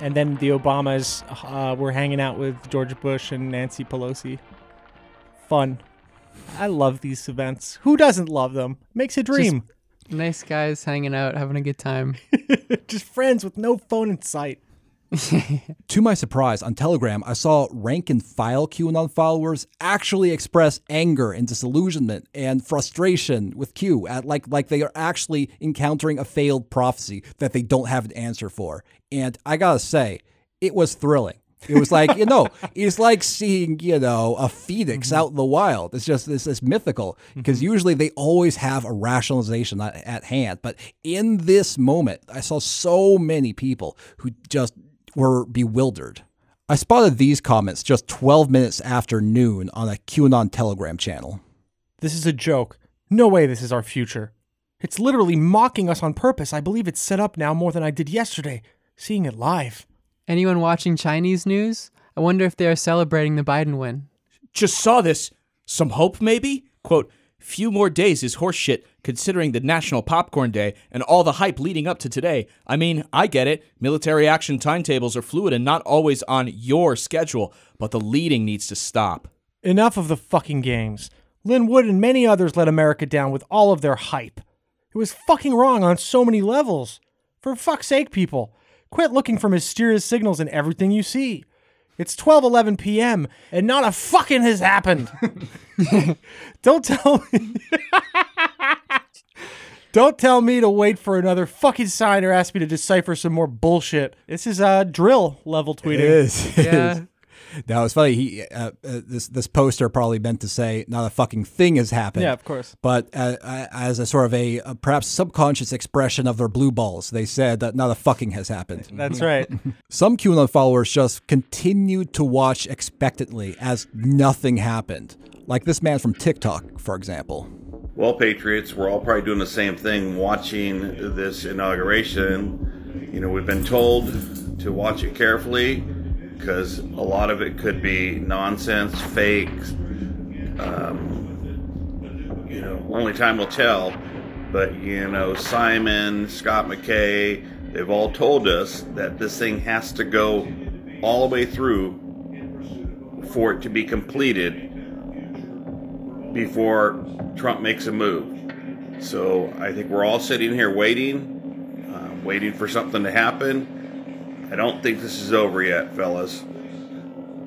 And then the Obamas uh, were hanging out with George Bush and Nancy Pelosi. Fun. I love these events. Who doesn't love them? Makes a dream. Nice guys hanging out, having a good time. Just friends with no phone in sight. To my surprise, on Telegram, I saw rank and file QAnon followers actually express anger and disillusionment and frustration with Q, at like like they are actually encountering a failed prophecy that they don't have an answer for. And I gotta say, it was thrilling. It was like you know, it's like seeing you know a phoenix mm-hmm. out in the wild. It's just this is mythical because mm-hmm. usually they always have a rationalization at, at hand, but in this moment, I saw so many people who just were bewildered. I spotted these comments just 12 minutes after noon on a QAnon Telegram channel. This is a joke. No way this is our future. It's literally mocking us on purpose. I believe it's set up now more than I did yesterday, seeing it live. Anyone watching Chinese news? I wonder if they are celebrating the Biden win. Just saw this. Some hope, maybe? Quote, few more days is horseshit considering the National Popcorn Day and all the hype leading up to today. I mean, I get it. Military action timetables are fluid and not always on your schedule, but the leading needs to stop. Enough of the fucking games. Lin Wood and many others let America down with all of their hype. It was fucking wrong on so many levels. For fuck's sake, people, quit looking for mysterious signals in everything you see. It's 12:11 p.m. and not a fucking has happened. Don't tell me. Don't tell me to wait for another fucking sign or ask me to decipher some more bullshit. This is uh, drill level tweeting. It is. Yeah. Now it's funny. He uh, uh, this this poster probably meant to say not a fucking thing has happened. Yeah, of course. But uh, as a sort of a, uh perhaps subconscious expression of their blue balls, they said that not a fucking has happened. That's right. Some QAnon followers just continued to watch expectantly as nothing happened. Like this man from TikTok, for example. well, Patriots, we're all probably doing the same thing watching this inauguration. You know, we've been told to watch it carefully because a lot of it could be nonsense, fake. Um, you know, only time will tell. But, you know, Simon, Scott McKay, they've all told us that this thing has to go all the way through for it to be completed before Trump makes a move. So I think we're all sitting here waiting, uh, waiting for something to happen. I don't think this is over yet, fellas,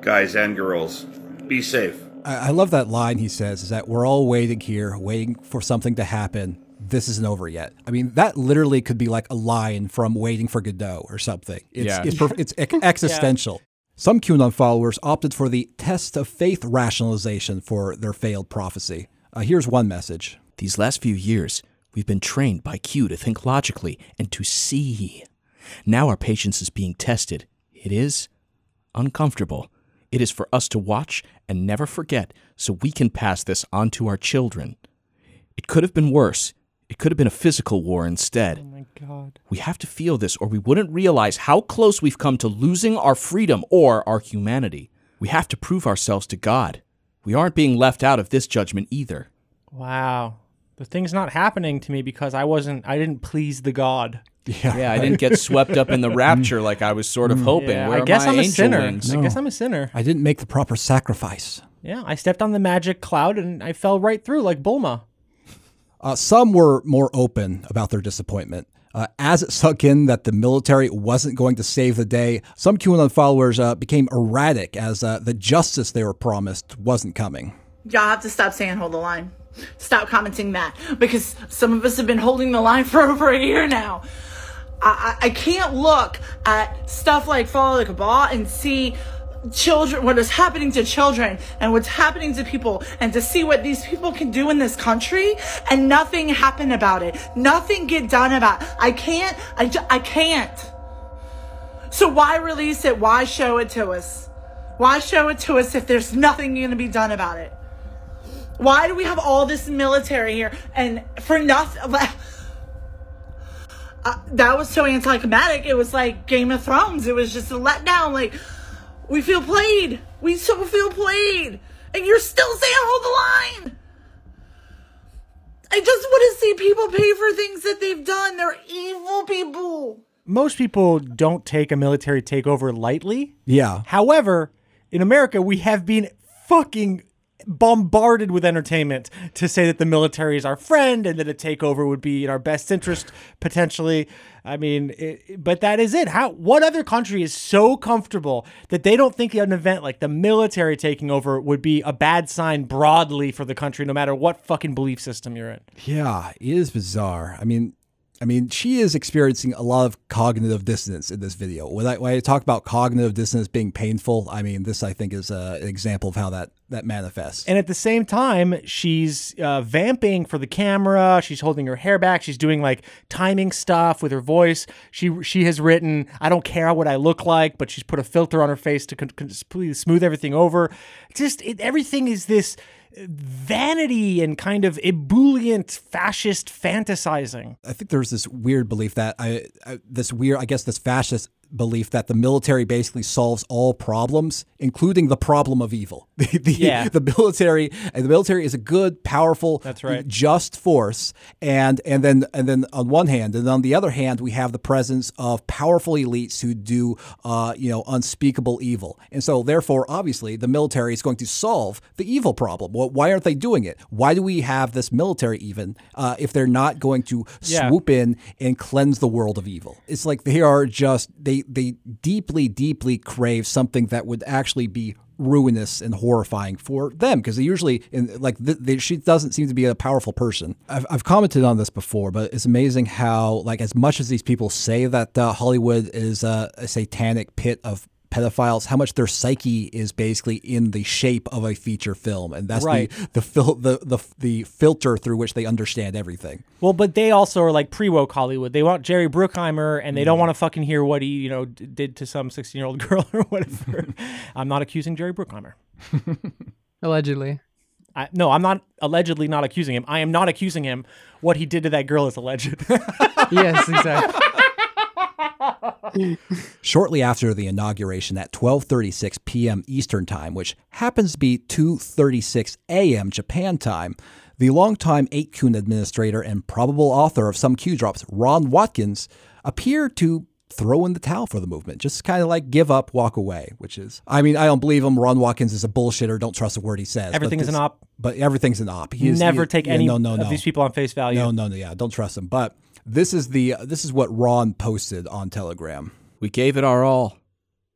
guys and girls. Be safe. I, I love that line he says is that we're all waiting here, waiting for something to happen. This isn't over yet. I mean, that literally could be like a line from Waiting for Godot or something. It's Yeah. it's, perf- it's ex- existential. Some QAnon followers opted for the test of faith rationalization for their failed prophecy. Uh, here's one message. These last few years, we've been trained by Q to think logically and to see. Now our patience is being tested. It is uncomfortable. It is for us to watch and never forget so we can pass this on to our children. It could have been worse. It could have been a physical war instead. Oh my God. We have to feel this, or we wouldn't realize how close we've come to losing our freedom or our humanity. We have to prove ourselves to God. We aren't being left out of this judgment either. Wow. The thing's not happening to me because I wasn't, I didn't please the God. Yeah, Yeah, I didn't get swept up in the rapture like I was sort of hoping. Yeah, Where I guess I'm a sinner. wings? I guess I'm a sinner. I didn't make the proper sacrifice. Yeah, I stepped on the magic cloud and I fell right through like Bulma. Uh, some were more open about their disappointment. Uh, as it sunk in that the military wasn't going to save the day, some QAnon followers uh, became erratic as uh, the justice they were promised wasn't coming. Y'all have to stop saying hold the line. Stop commenting that because some of us have been holding the line for over a year now. I, I, can't look at stuff like Follow the Cabal and see children, what is happening to children and what's happening to people and to see what these people can do in this country and nothing happen about it. Nothing get done about it. I can't, I, I can't. So why release it? Why show it to us? Why show it to us if there's nothing going to be done about it? Why do we have all this military here and for nothing? Uh, that was so anticlimactic. It was like Game of Thrones. It was just a letdown. Like we feel played. We so feel played, and you're still saying hold the line. I just want to see people pay for things that they've done. They're evil people. Most people don't take a military takeover lightly. Yeah. However, in America, we have been fucking bombarded with entertainment to say that the military is our friend and that a takeover would be in our best interest potentially. I mean, it, but that is it. How what other country is so comfortable that they don't think an event like the military taking over would be a bad sign broadly for the country no matter what fucking belief system you're in. Yeah, it is bizarre. I mean, I mean, she is experiencing a lot of cognitive dissonance in this video. When I, when I talk about cognitive dissonance being painful, I mean this. I think is uh, an example of how that that manifests. And at the same time, she's uh, vamping for the camera. She's holding her hair back. She's doing like timing stuff with her voice. She she has written, "I don't care what I look like," but she's put a filter on her face to completely smooth everything over. Just it, everything is this vanity and kind of ebullient fascist fantasizing. I think there's this weird belief that I, I this weird, I guess, this fascist belief that the military basically solves all problems, including the problem of evil. The, the, Yeah. the military, the military is a good, powerful, That's right. just force, and and then and then on one hand, and on the other hand, we have the presence of powerful elites who do, uh, you know, unspeakable evil, and so therefore, obviously, the military is going to solve the evil problem. Well, why aren't they doing it? Why do we have this military even uh, if they're not going to Yeah. swoop in and cleanse the world of evil. It's like they are just they they deeply deeply crave something that would actually be ruinous and horrifying for them because they usually in like th- they, she doesn't seem to be a powerful person. I've, I've commented on this before, but it's amazing how like as much as these people say that uh, Hollywood is a, a satanic pit of pedophiles how much their psyche is basically in the shape of a feature film and that's Right. the the, fil- the the the filter through which they understand everything Well, but they also are like pre-woke Hollywood. They want Jerry Bruckheimer, and they don't mm. want to fucking hear what he, you know, d- did to some sixteen-year-old girl or whatever. I'm not accusing Jerry Bruckheimer. Allegedly. I, no, I'm not allegedly not accusing him. I am not accusing him. What he did to that girl is alleged. yes, exactly. Shortly after the inauguration at 12:36 p.m. Eastern Time, which happens to be 2:36 a.m. Japan time, the longtime 8kun administrator and probable author of some Q drops, Ron Watkins, appeared to throw in the towel for the movement. Just kind of like give up, walk away, which is, I mean, I don't believe him. Ron Watkins is a bullshitter. Don't trust a word he says. Everything is an op. But everything's an op. He is- never he- take yeah, any no, no, of no. these people on face value. No, no, no. Yeah, don't trust him. But this is the uh, this is what Ron posted on Telegram. We gave it our all.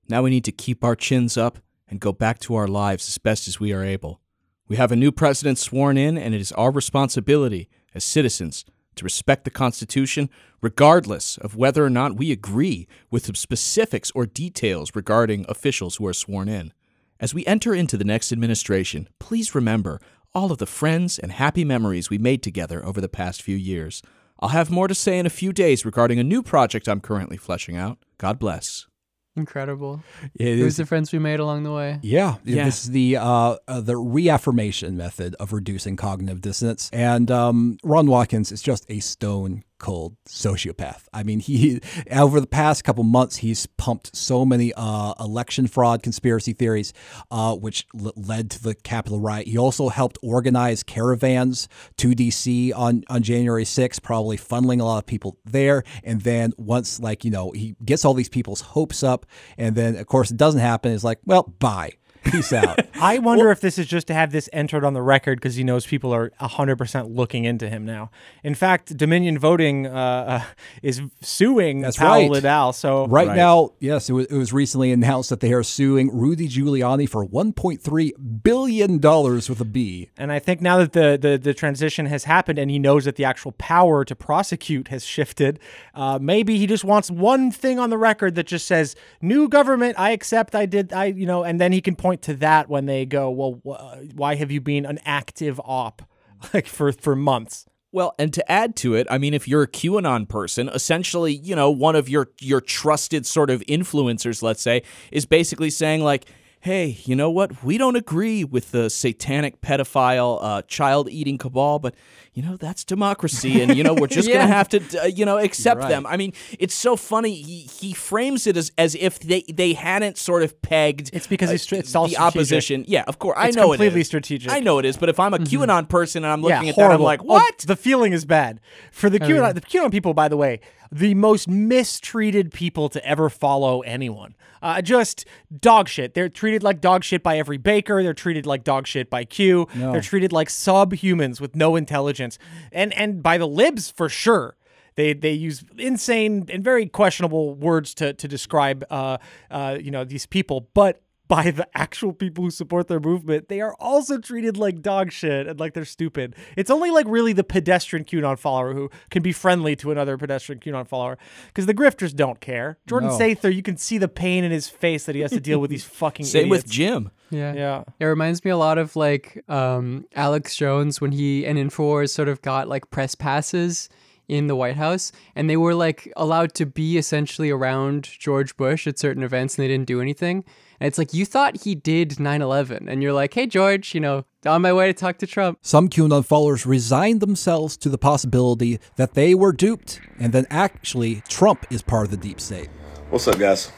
Now we need to keep our chins up and go back to our lives as best as we are able. We have a new president sworn in, and it is our responsibility as citizens to respect the Constitution, regardless of whether or not we agree with the specifics or details regarding officials who are sworn in. As we enter into the next administration, please remember all of the friends and happy memories we made together over the past few years. I'll have more to say in a few days regarding a new project I'm currently fleshing out. God bless. Incredible. It Who's is- the friends we made along the way? Yeah, Yeah. this is the uh, uh, the reaffirmation method of reducing cognitive dissonance. And um, Ron Watkins is just a stone cold sociopath. I mean, he over the past couple months he's pumped so many uh, election fraud conspiracy theories, uh, which l- led to the Capitol riot. He also helped organize caravans to DC on on January 6th, probably funneling a lot of people there. And then once like you know he gets all these people's hopes up, and then of course it doesn't happen. It's like, well, bye. Peace out. I wonder if this is just to have this entered on the record because he knows people are 100% looking into him now. In fact, Dominion Voting uh, uh, is suing That's Powell right. Lindell. So Right, now, yes, it was, it was recently announced that they are suing Rudy Giuliani for 1.3 billion dollars with a B. And I think now that the, the, the transition has happened and he knows that the actual power to prosecute has shifted, uh, maybe he just wants one thing on the record that just says, new government, I accept, I did, I, you know, and then he can point to that when they go, well, wh- why have you been an active op like for, for months? Well, and to add to it, I mean, if you're a QAnon person, essentially, you know, one of your your trusted sort of influencers, let's say, is basically saying like, "Hey, you know what? We don't agree with the satanic pedophile uh, child-eating cabal, but you know that's democracy, and you know we're just Yeah. gonna have to, uh, you know, accept Right. them." I mean, it's so funny. He he frames it as as if they they hadn't sort of pegged. It's because uh, it's all the strategic. opposition. Yeah, of course, I It's know completely it is. strategic. I know it is, but if I'm a QAnon person and I'm looking yeah, at that, I'm horrible. like, Oh, what? the feeling is bad for the QAnon. yeah. The QAnon people, by the way, the most mistreated people to ever follow anyone. Uh, just dog shit. They're treated like dog shit by every baker. They're treated like dog shit by Q. No. They're treated like subhumans with no intelligence, and and by the libs for sure. They, they use insane and very questionable words to, to describe uh, uh, you know these people, but by the actual people who support their movement, they are also treated like dog shit and like they're stupid. It's only like really the pedestrian QAnon follower who can be friendly to another pedestrian QAnon follower because the grifters don't care. Jordan No. Sather, you can see the pain in his face that he has to deal with these fucking Same with. Jim. Yeah. Yeah. It reminds me a lot of like um, Alex Jones when he and Infowars sort of got like press passes in the White House and they were like allowed to be essentially around George Bush at certain events and they didn't do anything. And it's like you thought he did 9/11 and you're like, "Hey George, you know, on my way to talk to Trump." Some QAnon followers resigned themselves to the possibility that they were duped, and then actually Trump is part of the deep state. What's up, guys?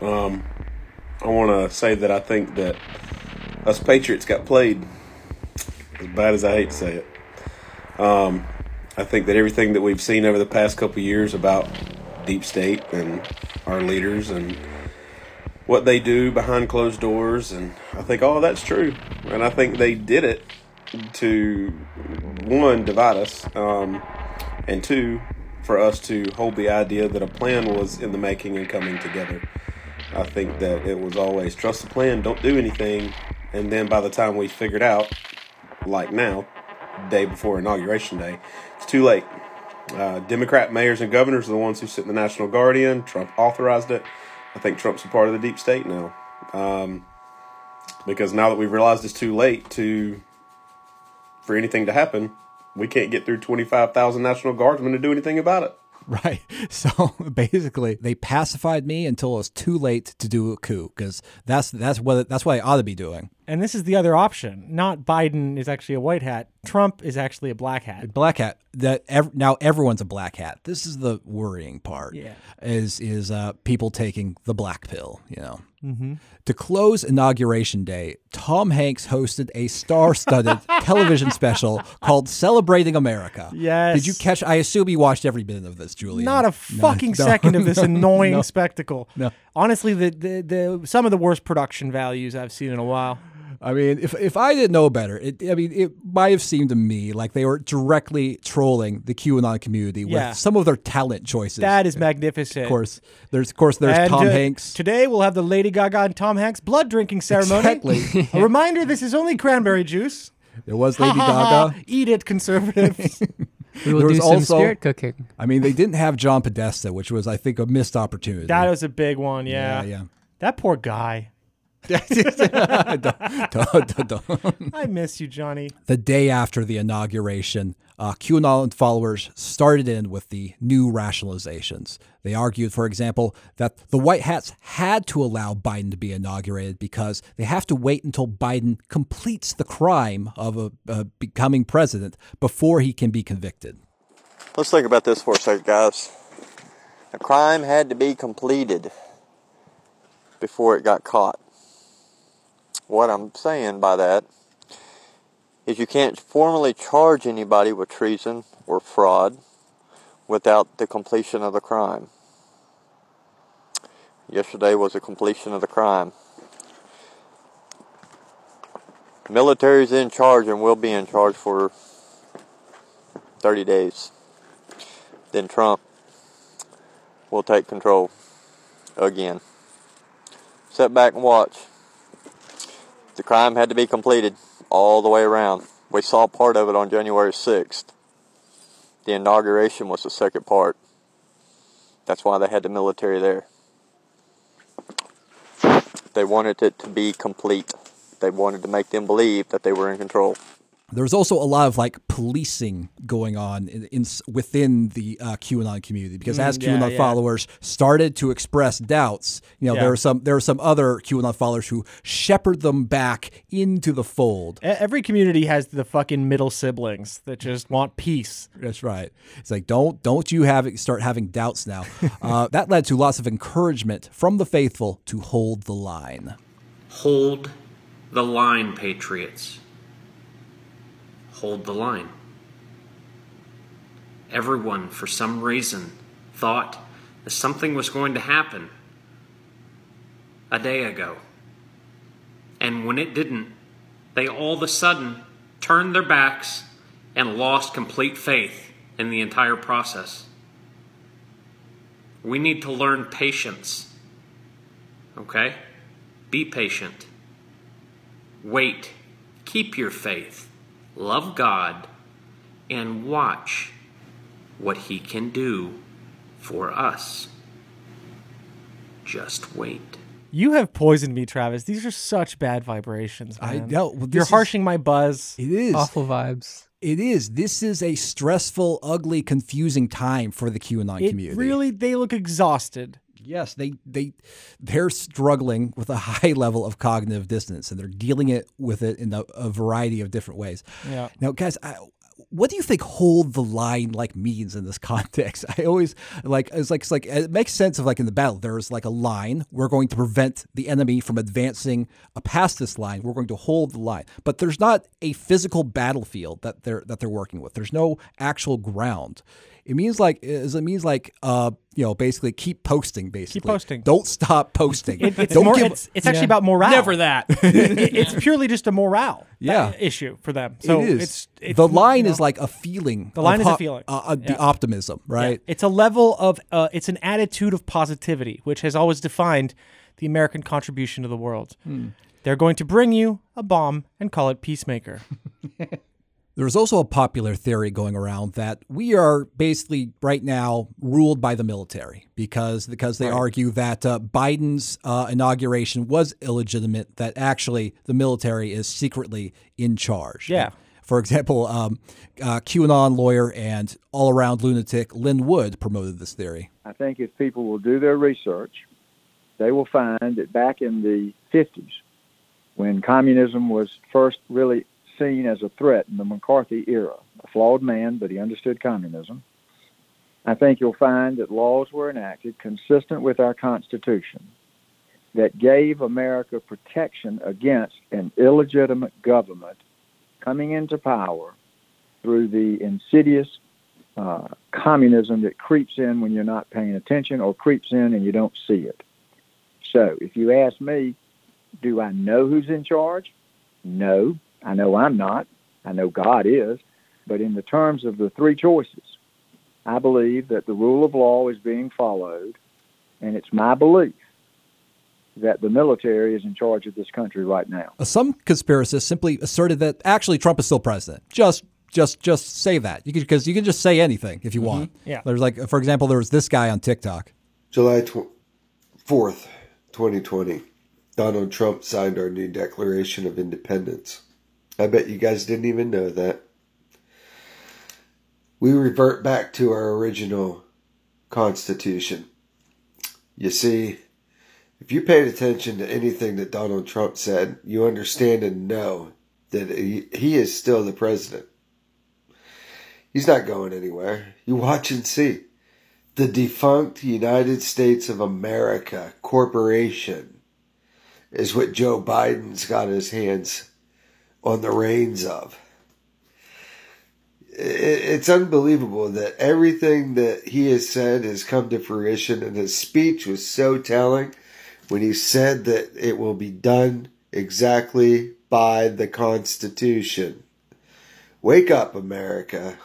Um, I want to say that I think that us Patriots got played. As bad as I hate to say it, um, I think that everything that we've seen over the past couple years about deep state and our leaders and what they do behind closed doors, and I think all of that's true. And I think they did it to one divide us, um, and two for us to hold the idea that a plan was in the making and coming together. I think that it was always trust the plan, don't do anything, and then by the time we figured out, like now, day before inauguration day, it's too late. Uh, Democrat mayors and governors are the ones who sit in the National Guardian. Trump authorized it. I think Trump's a part of the deep state now. Um, because now that we've realized it's too late to for anything to happen, we can't get through 25,000 National Guardsmen to do anything about it. Right. So basically, they pacified me until it was too late to do a coup because that's that's what that's what I ought to be doing. And this is the other option. Not Biden is actually a white hat. Trump is actually a black hat. Black hat. That ev- now everyone's a black hat. This is the worrying part. Yeah. Is is uh, people taking the black pill? You know. Mhm. To close inauguration day, Tom Hanks hosted a star-studded television special called "Celebrating America." Yes. Did you catch? I assume you watched every minute of this, Julian. Not a fucking no, second of this no, annoying no. spectacle. No. Honestly, the, the the some of the worst production values I've seen in a while. I mean, if if I didn't know better, it, I mean, it might have seemed to me like they were directly trolling the QAnon community Yeah. with some of their talent choices. That is magnificent. Of course, there's of course there's And, Tom uh, Hanks. Today we'll have the Lady Gaga and Tom Hanks blood drinking ceremony. Exactly. a reminder: this is only cranberry juice. There was Lady ha, ha. Gaga. Eat it, conservatives. We will There do was some also- spirit cooking. I mean, they didn't have John Podesta, which was, I think, a missed opportunity. that was a big one. Yeah. Yeah, yeah. That poor guy. Don't- don't- don't. I miss you, Johnny. the day after the inauguration, uh, QAnon followers started in with the new rationalizations. They argued, for example, that the White Hats had to allow Biden to be inaugurated because they have to wait until Biden completes the crime of a, uh, becoming president before he can be convicted. Let's think about this for a second, guys. A crime had to be completed before it got caught. What I'm saying by that is you can't formally charge anybody with treason or fraud without the completion of the crime. Yesterday was the completion of the crime. Military's in charge and will be in charge for 30 days. Then Trump will take control again. Sit back and watch. The crime had to be completed all the way around. We saw part of it on January 6th. The inauguration was the second part. That's why they had the military there. They wanted it to be complete. They wanted to make them believe that they were in control. There's also a lot of like policing going on in, in within the uh, QAnon community because as Mm, yeah, QAnon yeah. followers started to express doubts, you know, Yeah. there are some there are some other QAnon followers who shepherd them back into the fold. Every community has the fucking middle siblings that just want peace. That's right. It's like don't don't you have it start having doubts now. uh, that led to lots of encouragement from the faithful to hold the line. Hold the line, Patriots. Hold the line. Everyone, for some reason, thought that something was going to happen a day ago. And when it didn't, they all of a sudden turned their backs and lost complete faith in the entire process. We need to learn patience. Okay? Be patient. Wait. Keep your faith. Love God. And watch what He can do for us. Just wait. You have poisoned me, Travis. These are such bad vibrations. I man. know. Well, You're is- harshing my buzz. It is Awful vibes. It is. This is a stressful, ugly, confusing time for the QAnon It community. really, they look exhausted. Yes, they they they're struggling with a high level of cognitive dissonance, and they're dealing it with it in a, a variety of different ways. Yeah. Now, guys, I, what do you think "hold the line" like means in this context? I always like it's like it's like it makes sense of like in the battle. There's like a line. We're going to prevent the enemy from advancing past this line. We're going to hold the line, but there's not a physical battlefield that they're that they're working with. There's no actual ground. It means like is it means like uh you know basically keep posting basically keep posting. don't stop posting It, it's don't more, give- it's, it's actually about morale. Never that. It- it's purely just a morale Yeah. issue for them. So it is. it's, it's the line you know, is like a feeling. The line of is a feeling. Uh, uh, The optimism, right? Yeah. It's a level of, uh, it's an attitude of positivity, which has always defined the American contribution to the world. Hmm. They're going to bring you a bomb and call it Peacemaker. There's also a popular theory going around that we are basically right now ruled by the military because because they Right. argue that uh, Biden's uh, inauguration was illegitimate. That actually the military is secretly in charge. Yeah. For example, um, uh, QAnon lawyer and all-around lunatic Lin Wood promoted this theory. I think if people will do their research, they will find that back in the 50s, when communism was first really seen as a threat in the McCarthy era. A flawed man, but he understood communism. I think you'll find that laws were enacted consistent with our Constitution that gave America protection against an illegitimate government coming into power through the insidious uh, communism that creeps in when you're not paying attention or creeps in and you don't see it. So, if you ask me, do I know who's in charge? No, I know I'm not. I know God is. But in the terms of the three choices, I believe that the rule of law is being followed, and it's my belief that the military is in charge of this country right now. Some conspiracists simply asserted that actually Trump is still president. Just just just say that. You because you can just say anything if you Mm-hmm. want. Yeah. There's like for example, there was this guy on TikTok. July tw- 4th, 2020, Donald Trump signed our new Declaration of Independence. I bet you guys didn't even know that. We revert back to our original Constitution. You see, if you paid attention to anything that Donald Trump said, you understand and know that he, is still the president. He's not going anywhere. You watch and see. The defunct United States of America Corporation is what Joe Biden's got his hands on the reins of. It's unbelievable that everything that he has said has come to fruition, and his speech was so telling when he said that it will be done exactly by the Constitution. Wake up, America.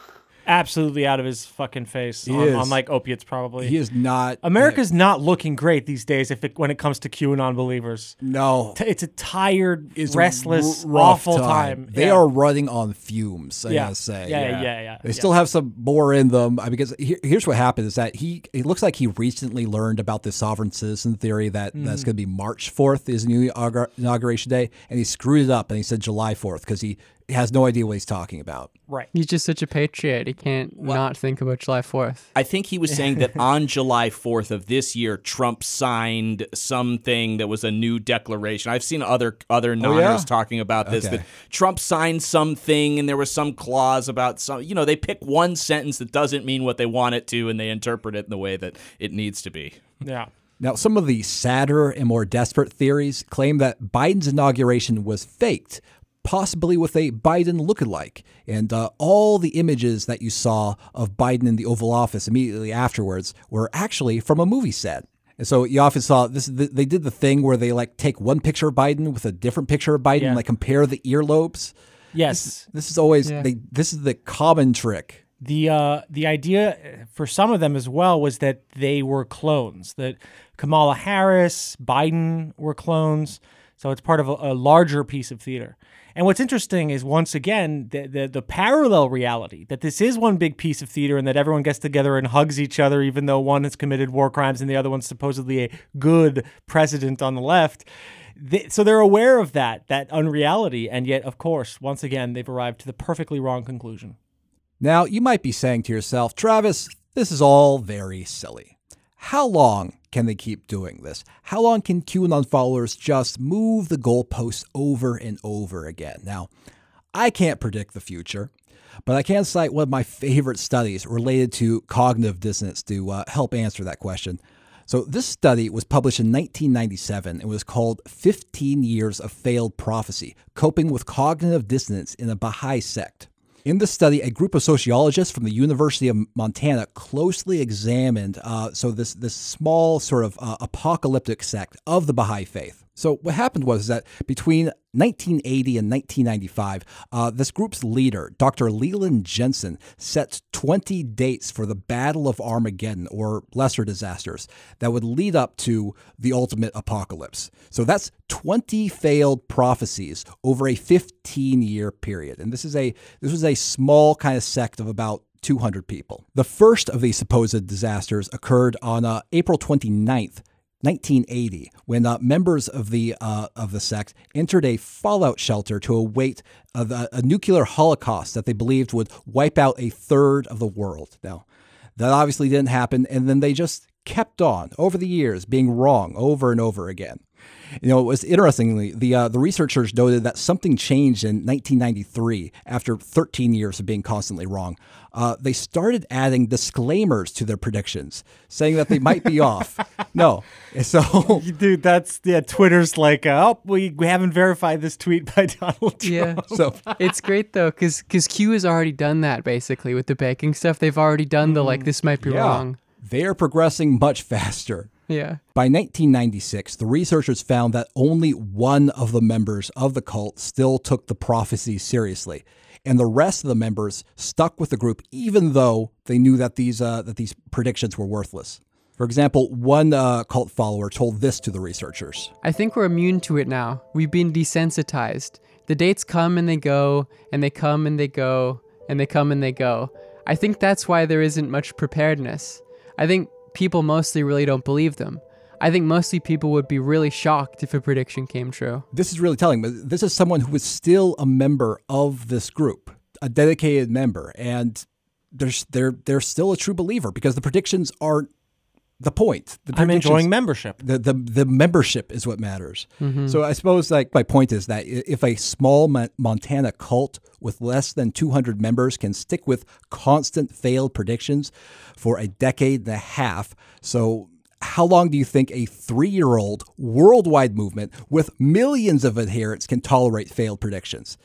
Absolutely out of his fucking face He on, is. on like opiates, probably. He is not. America's not looking great these days if it, when it comes to QAnon believers. No. T- It's a tired, It's a restless, r- rough awful time. They Yeah. are running on fumes. I Yeah. gotta say. Yeah, yeah, yeah, yeah, They yeah. still have some more in them uh, because here, here's what happened: is that he it looks like he recently learned about the sovereign citizen theory that that's Mhm. going to be March fourth is new inaugur- inauguration day, and he screwed it up and he said July fourth because he has no idea what he's talking about. Right. He's just such a patriot. He can't not think about July 4th. I think he was saying that on July 4th of this year, Trump signed something that was a new declaration. I've seen other other nonners Oh, yeah? talking about this Okay. that Trump signed something and there was some clause about some. You know, they pick one sentence that doesn't mean what they want it to, and they interpret it in the way that it needs to be. Yeah. Now, some of the sadder and more desperate theories claim that Biden's inauguration was faked, possibly with a Biden lookalike. And uh, all the images that you saw of Biden in the Oval Office immediately afterwards were actually from a movie set. And so you often saw this. They did the thing where they like take one picture of Biden with a different picture of Biden, Yeah. and like compare the earlobes. Yes. This, this is always Yeah. they. This is the common trick. The uh, the idea uh, for some of them as well was that they were clones. That Kamala Harris, Biden were clones. So it's part of a, a larger piece of theater. And what's interesting is once again the, the the parallel reality that this is one big piece of theater and that everyone gets together and hugs each other even though one has committed war crimes and the other one's supposedly a good president on the left. They, so they're aware of that that unreality and yet of course once again they've arrived to the perfectly wrong conclusion. Now, you might be saying to yourself, Travis, this is all very silly. How long can they keep doing this? How long can QAnon followers just move the goalposts over and over again? Now, I can't predict the future, but I can cite one of my favorite studies related to cognitive dissonance to uh, help answer that question. So, this study was published in 1997 and was called 15 Years of Failed Prophecy Coping with Cognitive Dissonance in a Baha'i Sect. In this study, a group of sociologists from the University of Montana closely examined uh, so this this small sort of uh, apocalyptic sect of the Baha'i faith. So what happened was that between 1980 and 1995, uh, this group's leader, Dr. Leland Jensen, set 20 dates for the Battle of Armageddon or lesser disasters that would lead up to the ultimate apocalypse. So that's 20 failed prophecies over a 15 year period. And this is a this was a small kind of sect of about 200 people. The first of these supposed disasters occurred on uh, April 29th, 1980, when uh, members of the uh, of the sect entered a fallout shelter to await a, a nuclear holocaust that they believed would wipe out a third of the world. Now, that obviously didn't happen, and then they just kept on over the years being wrong over and over again. You know, it was interestingly the uh, the researchers noted that something changed in 1993 after 13 years of being constantly wrong. Uh, they started adding disclaimers to their predictions, saying that they might be off. No, so dude, that's yeah. Twitter's like, oh, we, we haven't verified this tweet by Donald Trump. Yeah. So it's great though, because because Q has already done that basically with the baking stuff. They've already done the like this might be yeah, wrong. they are progressing much faster. Yeah. By 1996, the researchers found that only one of the members of the cult still took the prophecy seriously, and the rest of the members stuck with the group even though they knew that these uh, that these predictions were worthless. For example, one uh, cult follower told this to the researchers. I think we're immune to it now. We've been desensitized. The dates come and they go, and they come and they go, and they come and they go. I think that's why there isn't much preparedness. I think people mostly really don't believe them. I think mostly people would be really shocked if a prediction came true. This is really telling, this is someone who is still a member of this group, a dedicated member, and they're they're they're still a true believer because the predictions aren't the point. The I'm enjoying membership. The, the the membership is what matters. Mhm. So I suppose like my point is that if a small Montana cult with less than 200 members can stick with constant failed predictions for a decade and a half, so how long do you think a three-year-old worldwide movement with millions of adherents can tolerate failed predictions?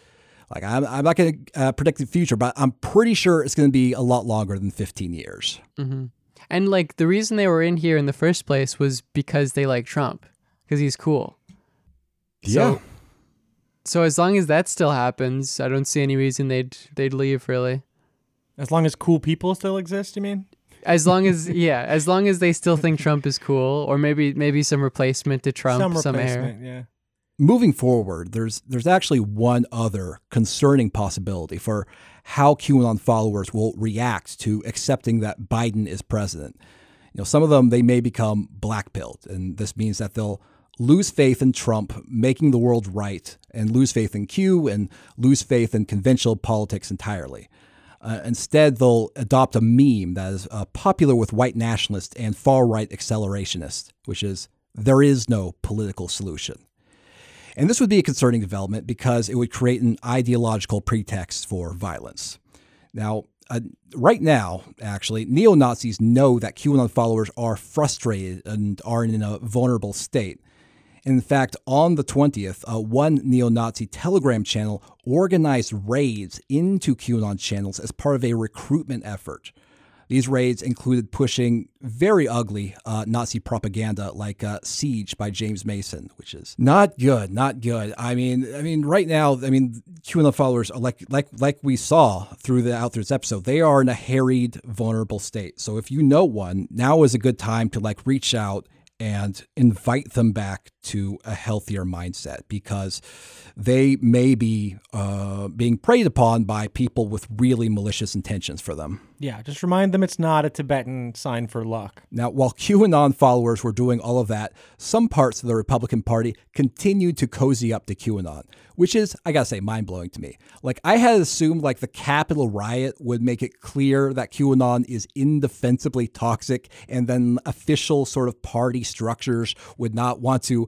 Like I'm, I'm not going to uh, predict the future, but I'm pretty sure it's going to be a lot longer than 15 years. hmm And like the reason they were in here in the first place was because they like Trump, because he's cool. Yeah. So, so as long as that still happens, I don't see any reason they'd they'd leave really. As long as cool people still exist, you mean? As long as yeah, as long as they still think Trump is cool, or maybe maybe some replacement to Trump, Some some, heir. replacement, yeah. moving forward, there's there's actually one other concerning possibility for how QAnon followers will react to accepting that Biden is president. You know, some of them they may become blackpilled, and this means that they'll lose faith in Trump making the world right, and lose faith in Q, and lose faith in conventional politics entirely. Uh, instead, they'll adopt a meme that is uh, popular with white nationalists and far right accelerationists, which is there is no political solution. And this would be a concerning development because it would create an ideological pretext for violence. Now, uh, right now, actually, neo Nazis know that QAnon followers are frustrated and are in a vulnerable state. In fact, on the 20th, uh, one neo Nazi Telegram channel organized raids into QAnon channels as part of a recruitment effort. These raids included pushing very ugly uh, Nazi propaganda like uh, "Siege" by James Mason, which is not good, not good. I mean, I mean, right now, I mean, QAnon followers are like, like, like we saw through the out through this episode, they are in a harried, vulnerable state. So if you know one, now is a good time to like reach out and invite them back to a healthier mindset because they may be uh, being preyed upon by people with really malicious intentions for them. Yeah, just remind them it's not a Tibetan sign for luck. Now, while QAnon followers were doing all of that, some parts of the Republican Party continued to cozy up to QAnon, which is, I gotta say, mind blowing to me. Like, I had assumed like the Capitol riot would make it clear that QAnon is indefensibly toxic, and then official sort of party structures would not want to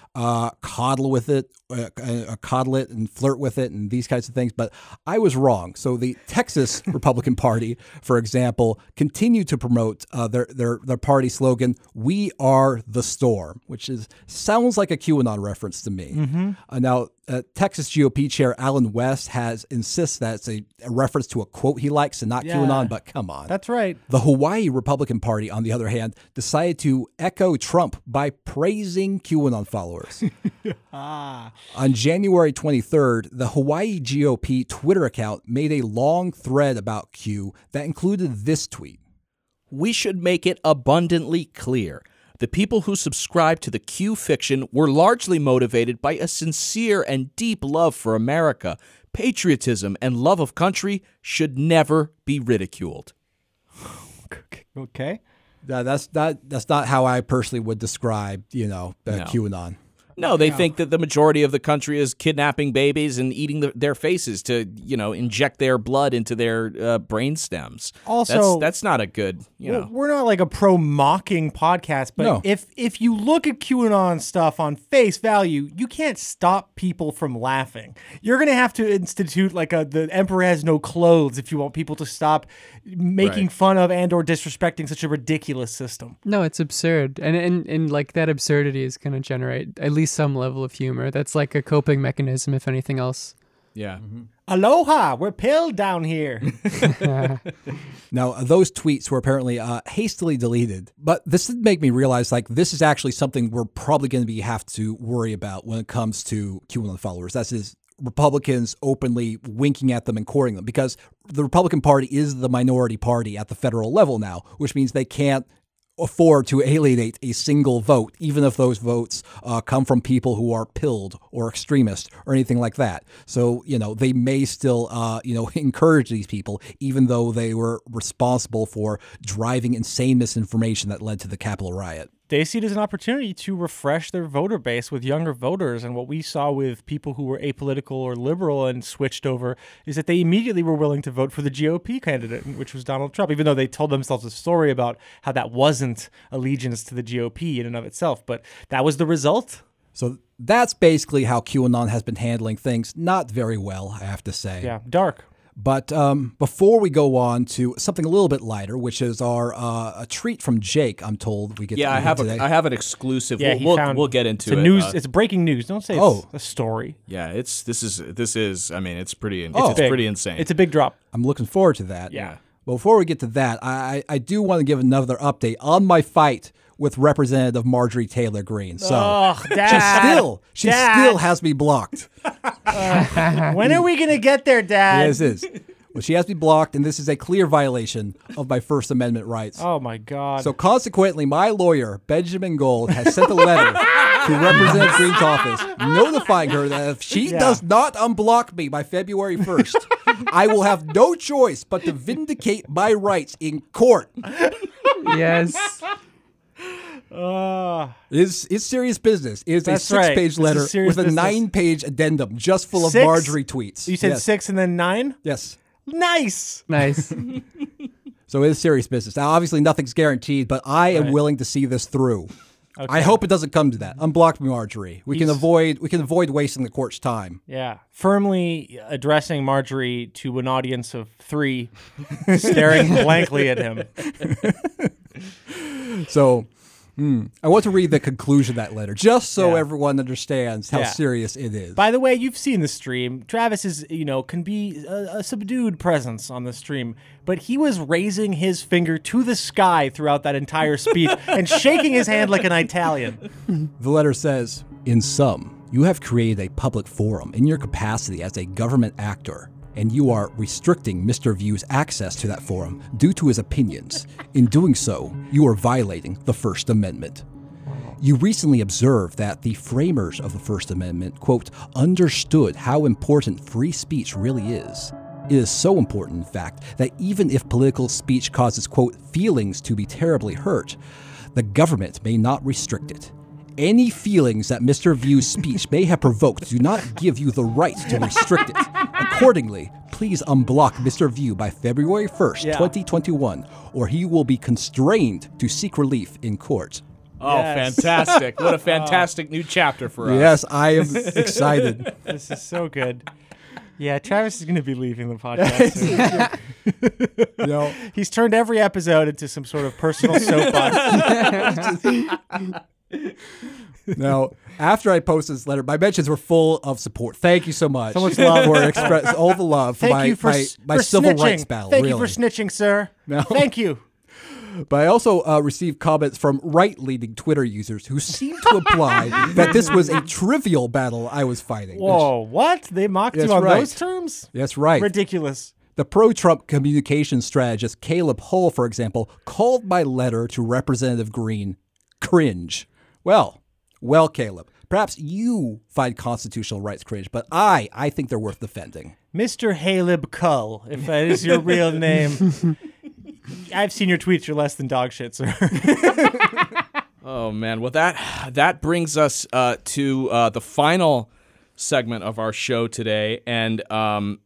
uh, coddle with it, uh, uh, coddle it, and flirt with it, and these kinds of things. But I was wrong. So the Texas Republican Party, for example, continued to promote uh, their their their party slogan "We are the storm," which is sounds like a QAnon reference to me. Mhm. Uh, now, uh, Texas GOP chair Allen West has insists that it's a, a reference to a quote he likes and not Yeah. QAnon. But come on, That's right. the Hawaii Republican Party, on the other hand, decided to echo Trump by praising QAnon followers. Ah. On January 23rd, the Hawaii GOP Twitter account made a long thread about Q that included this tweet. We should make it abundantly clear. The people who subscribe to the Q fiction were largely motivated by a sincere and deep love for America. Patriotism and love of country should never be ridiculed. Okay. That's not that's not how I personally would describe, you know, uh, No. QAnon. No, they Yeah. think that the majority of the country is kidnapping babies and eating the, their faces to, you know, inject their blood into their uh, brain stems. Also- that's, that's not a good, you Well, know. we're not like a pro mocking podcast, but No. if if you look at QAnon stuff on face value, you can't stop people from laughing. You're gonna have to institute like a the emperor has no clothes if you want people to stop making Right. fun of and or disrespecting such a ridiculous system. No, it's absurd, and and and like that absurdity is going to generate at least some level of humor. That's like a coping mechanism, if anything else. Yeah. Aloha, we're pilled down here. Now, those tweets were apparently uh, hastily deleted, but this did make me realize like this is actually something we're probably going to be have to worry about when it comes to QAnon followers. That is Republicans openly winking at them and courting them because the Republican Party is the minority party at the federal level now, which means they can't afford to alienate a single vote, even if those votes uh, come from people who are pilled or extremist or anything like that. So, you know, they may still, uh, you know, encourage these people, even though they were responsible for driving insane misinformation that led to the Capitol riot. They see it as an opportunity to refresh their voter base with younger voters. And what we saw with people who were apolitical or liberal and switched over is that they immediately were willing to vote for the GOP candidate, which was Donald Trump, even though they told themselves a story about how that wasn't allegiance to the GOP in and of itself. But that was the result. So that's basically how QAnon has been handling things. Not very well, I have to say. Yeah, dark. But um, before we go on to something a little bit lighter, which is our uh, a treat from Jake, I'm told we get. Yeah, to I have today. a, I have an exclusive. Yeah, we'll, we'll, found- we'll get into it's a it. news. Uh, it's breaking news. Don't say it's Oh. a story. yeah, it's this is this is. I mean, it's pretty. It's, Oh. it's pretty insane. It's a big drop. I'm looking forward to that. Yeah. Well, before we get to that, I, I I do want to give another update on my fight with Representative Marjorie Taylor Greene. So Ugh, she still she Dad. still has me blocked. Uh, when are we gonna get there, Dad? Yes, it is. Well, she has me blocked, and this is a clear violation of my First Amendment rights. Oh my God. So consequently, my lawyer, Benjamin Gold, has sent a letter to Representative Greene's office notifying her that if she Yeah. does not unblock me by February 1st, I will have no choice but to vindicate my rights in court. yes. Uh, It's, it's serious business. It is a six right. page This letter serious with a business. nine page addendum just full of Six? Marjorie tweets. you said Yes. six and then nine. Yes. Nice. Nice. So it is serious business. Now, obviously, nothing's guaranteed, but I am Right. willing to see this through. I hope it doesn't come to that. Unblock me, Marjorie. We can avoid we can avoid wasting the court's time. Yeah, firmly addressing Marjorie to an audience of three, staring blankly at him. So, hmm, I want to read the conclusion of that letter, just so Yeah. everyone understands how Yeah. serious it is. By the way, you've seen the stream. Travis is, you know, can be a, a subdued presence on the stream, but he was raising his finger to the sky throughout that entire speech and shaking his hand like an Italian. The letter says, In sum, you have created a public forum in your capacity as a government actor, and you are restricting Mr. View's access to that forum due to his opinions. In doing so, you are violating the First Amendment. You recently observed that the framers of the First Amendment, quote, understood how important free speech really is. It is so important, in fact, that even if political speech causes, quote, feelings to be terribly hurt, the government may not restrict it. Any feelings that Mr. View's speech may have provoked do not give you the right to restrict it. Accordingly, please unblock Mr. View by February 1st, Yeah. 2021, or he will be constrained to seek relief in court. oh, Yes. fantastic! What a fantastic new chapter for us. Yes, I am excited. This is so good. Yeah, Travis is going to be leaving the podcast. soon. no. He's turned every episode into some sort of personal soapbox. Now, after I posted this letter, my mentions were full of support. Thank you so much. So much love. for express all the love for Thank my, you for, my, my for civil snitching. rights battle. Thank really. you for snitching, sir. No. Thank you. But I also uh, received comments from right-leaning Twitter users who seemed to imply that this was a trivial battle I was fighting. Whoa, what? They mocked you on right. those terms? That's right. Ridiculous. The pro Trump communications strategist Caleb Hull, for example, called my letter to Representative Greene cringe. Well, well, Caleb, perhaps you find constitutional rights cringe, but I, I think they're worth defending. Mr. Haleb Cull, if that is your real name. I've seen your tweets. You're less than dog shit, sir. Oh man, well that that brings us uh, to uh, the final segment of our show today, and um,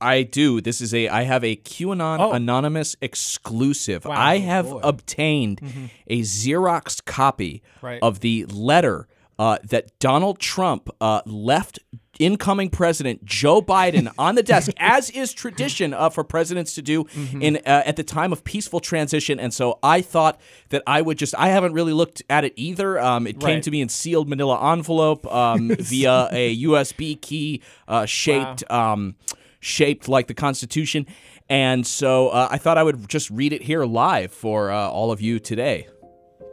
I do. This is a I have a QAnon Oh. anonymous exclusive. Wow. I have boy. obtained Mhm. a Xerox copy Right. of the letter uh, that Donald Trump uh, left incoming president Joe Biden on the desk, as is tradition uh, for presidents to do Mm-hmm. in uh, at the time of peaceful transition. And so I thought that I would just I haven't really looked at it either. Um, it came to me in sealed Manila envelope um, via a USB key uh, shaped. Um, shaped like the Constitution. And so uh, I thought I would just read it here live for uh, all of you today.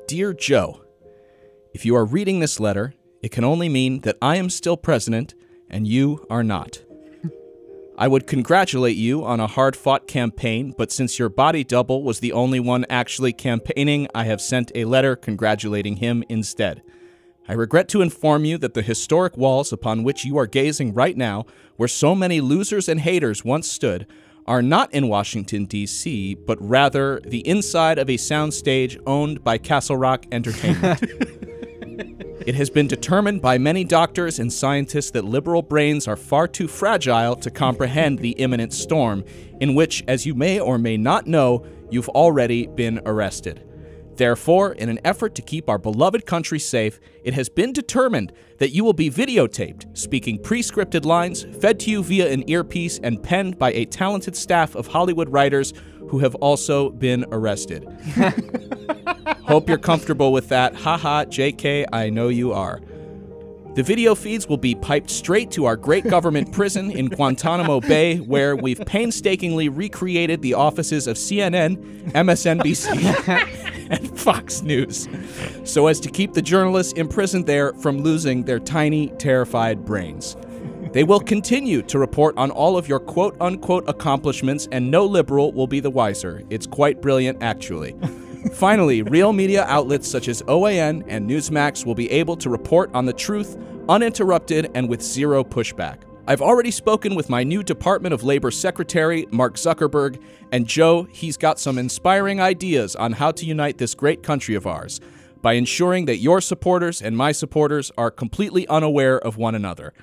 Dear Joe, if you are reading this letter, it can only mean that I am still president and you are not. I would congratulate you on a hard fought campaign, but since your body double was the only one actually campaigning, I have sent a letter congratulating him instead. I regret to inform you that the historic walls upon which you are gazing right now, where so many losers and haters once stood, are not in Washington, D.C., but rather the inside of a soundstage owned by Castle Rock Entertainment. It has been determined by many doctors and scientists that liberal brains are far too fragile to comprehend the imminent storm, in which, as you may or may not know, you've already been arrested. Therefore, in an effort to keep our beloved country safe, it has been determined that you will be videotaped, speaking pre scripted lines, fed to you via an earpiece, and penned by a talented staff of Hollywood writers who have also been arrested. Hope you're comfortable with that. Haha, JK, I know you are. The video feeds will be piped straight to our great government prison in Guantanamo Bay, where we've painstakingly recreated the offices of CNN, MSNBC, and Fox News, so as to keep the journalists imprisoned there from losing their tiny, terrified brains. They will continue to report on all of your quote unquote accomplishments, and no liberal will be the wiser. It's quite brilliant, actually. Finally, real media outlets such as OAN and Newsmax will be able to report on the truth uninterrupted and with zero pushback. I've already spoken with my new Department of Labor Secretary, Mark Zuckerberg, and Joe, he's got some inspiring ideas on how to unite this great country of ours by ensuring that your supporters and my supporters are completely unaware of one another.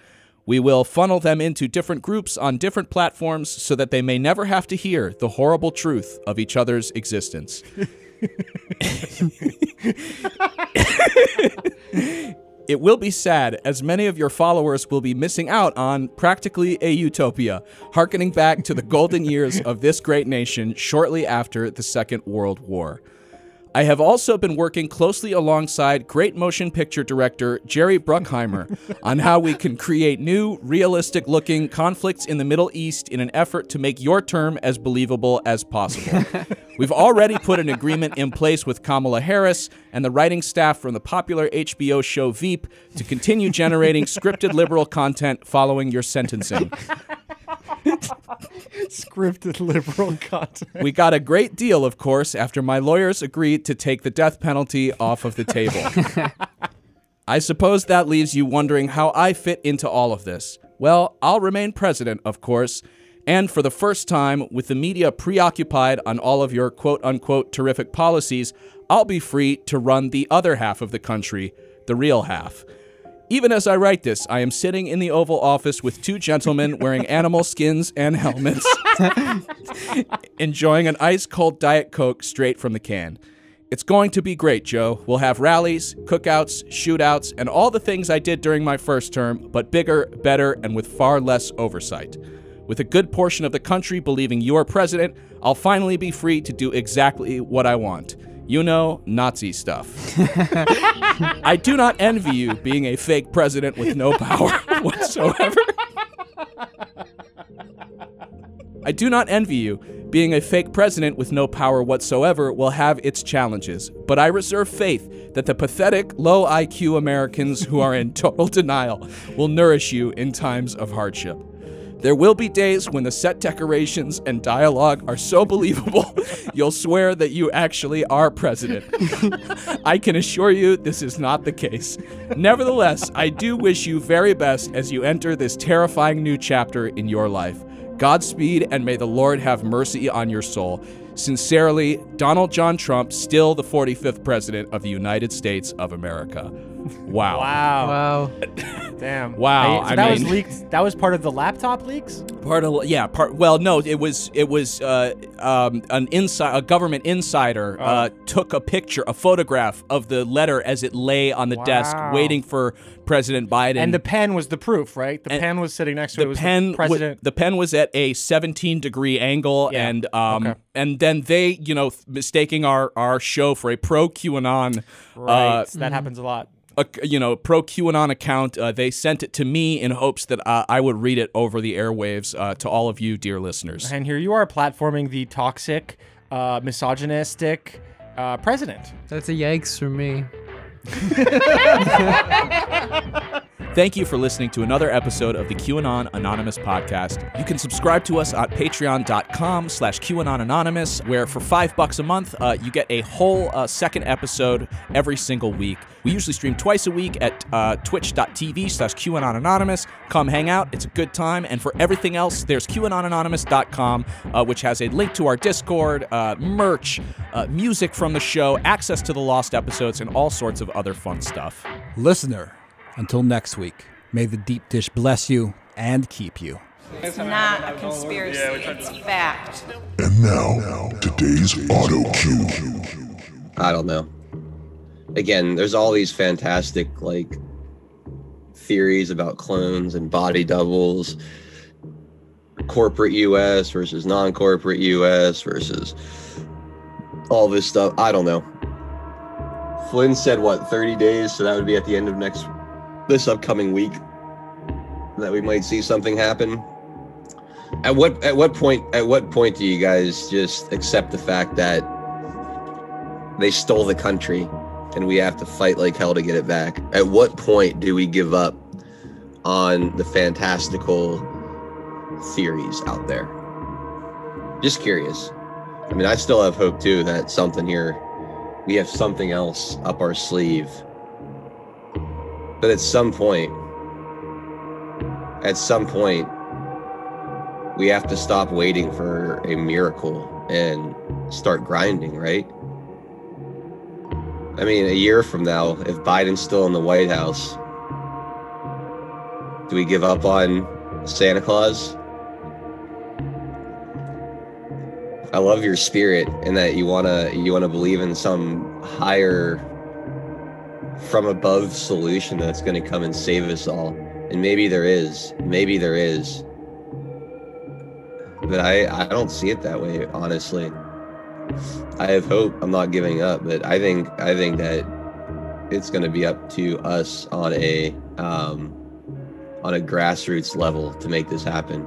We will funnel them into different groups on different platforms so that they may never have to hear the horrible truth of each other's existence. It will be sad, as many of your followers will be missing out on practically a utopia, harkening back to the golden years of this great nation shortly after the Second World War. I have also been working closely alongside great motion picture director Jerry Bruckheimer on how we can create new, realistic looking conflicts in the Middle East in an effort to make your term as believable as possible. We've already put an agreement in place with Kamala Harris and the writing staff from the popular HBO show Veep to continue generating scripted liberal content following your sentencing. Scripted liberal content. We got a great deal, of course, after my lawyers agreed to take the death penalty off of the table. I suppose that leaves you wondering how I fit into all of this. Well, I'll remain president, of course, and for the first time, with the media preoccupied on all of your quote unquote terrific policies, I'll be free to run the other half of the country, the real half. Even as I write this, I am sitting in the Oval Office with two gentlemen wearing animal skins and helmets, enjoying an ice cold Diet Coke straight from the can. It's going to be great, Joe. We'll have rallies, cookouts, shootouts, and all the things I did during my first term, but bigger, better, and with far less oversight. With a good portion of the country believing you're president, I'll finally be free to do exactly what I want. You know, Nazi stuff. I do not envy you being a fake president with no power whatsoever. I do not envy you. Being a fake president with no power whatsoever will have its challenges, but I reserve faith that the pathetic, low IQ Americans who are in total denial will nourish you in times of hardship. There will be days when the set decorations and dialogue are so believable, you'll swear that you actually are president. I can assure you this is not the case. Nevertheless, I do wish you very best as you enter this terrifying new chapter in your life. Godspeed, and may the Lord have mercy on your soul. Sincerely, Donald John Trump, still the 45th President of the United States of America. Wow. Wow. Wow. Damn. Wow, Hey, so I that was leaked. That was part of the laptop leaks. Part of yeah, part well, no, it was it was uh, um, an inside a government insider Oh. uh, took a picture, a photograph of the letter as it lay on the desk, Wow. waiting for President Biden. And the pen was the proof, right? The And pen was sitting next to it. the it was pen the president. wa- the pen was at a 17 degree angle Yeah, and um okay. and then they you know th- mistaking our our show for a pro qanon right. uh, that happens a lot. A, you know pro qanon account uh, they sent it to me in hopes that uh, i would read it over the airwaves uh, to all of you dear listeners And here you are platforming the toxic, uh, misogynistic uh, president. That's a yikes for me. Thank you for listening to another episode of the QAnon Anonymous podcast. You can subscribe to us at patreon.com slash QAnon Anonymous, where for five bucks a month, uh, you get a whole uh, second episode every single week. We usually stream twice a week at uh, twitch.tv slash QAnon Anonymous. Come hang out. It's a good time. And for everything else, there's QAnonanonymous.com, uh, which has a link to our Discord, uh, merch, uh, music from the show, access to the lost episodes, and all sorts of other fun stuff. Listener, until next week, may the deep dish bless you and keep you. It's not a conspiracy, it's fact. And now, today's auto cue. I don't know. Again, there's all these fantastic like theories about clones and body doubles, corporate US versus non-corporate US versus all this stuff. I don't know. Flynn said what 30 days, so that would be at the end of next this upcoming week that we might see something happen. At what at what point at what point do you guys just accept the fact that they stole the country and we have to fight like hell to get it back. At what point do we give up on the fantastical theories out there? Just curious. I mean, I still have hope too that something here, we have something else up our sleeve. But at some point, at some point, we have to stop waiting for a miracle and start grinding, right? I mean, a year from now, if Biden's still in the White House, do we give up on Santa Claus? I love your spirit and that you wanna you wanna believe in some higher from above solution that's gonna come and save us all. And maybe there is. Maybe there is. But I, I don't see it that way, honestly. I have hope. I'm not giving up, but I think I think that it's going to be up to us on a um, on a grassroots level to make this happen.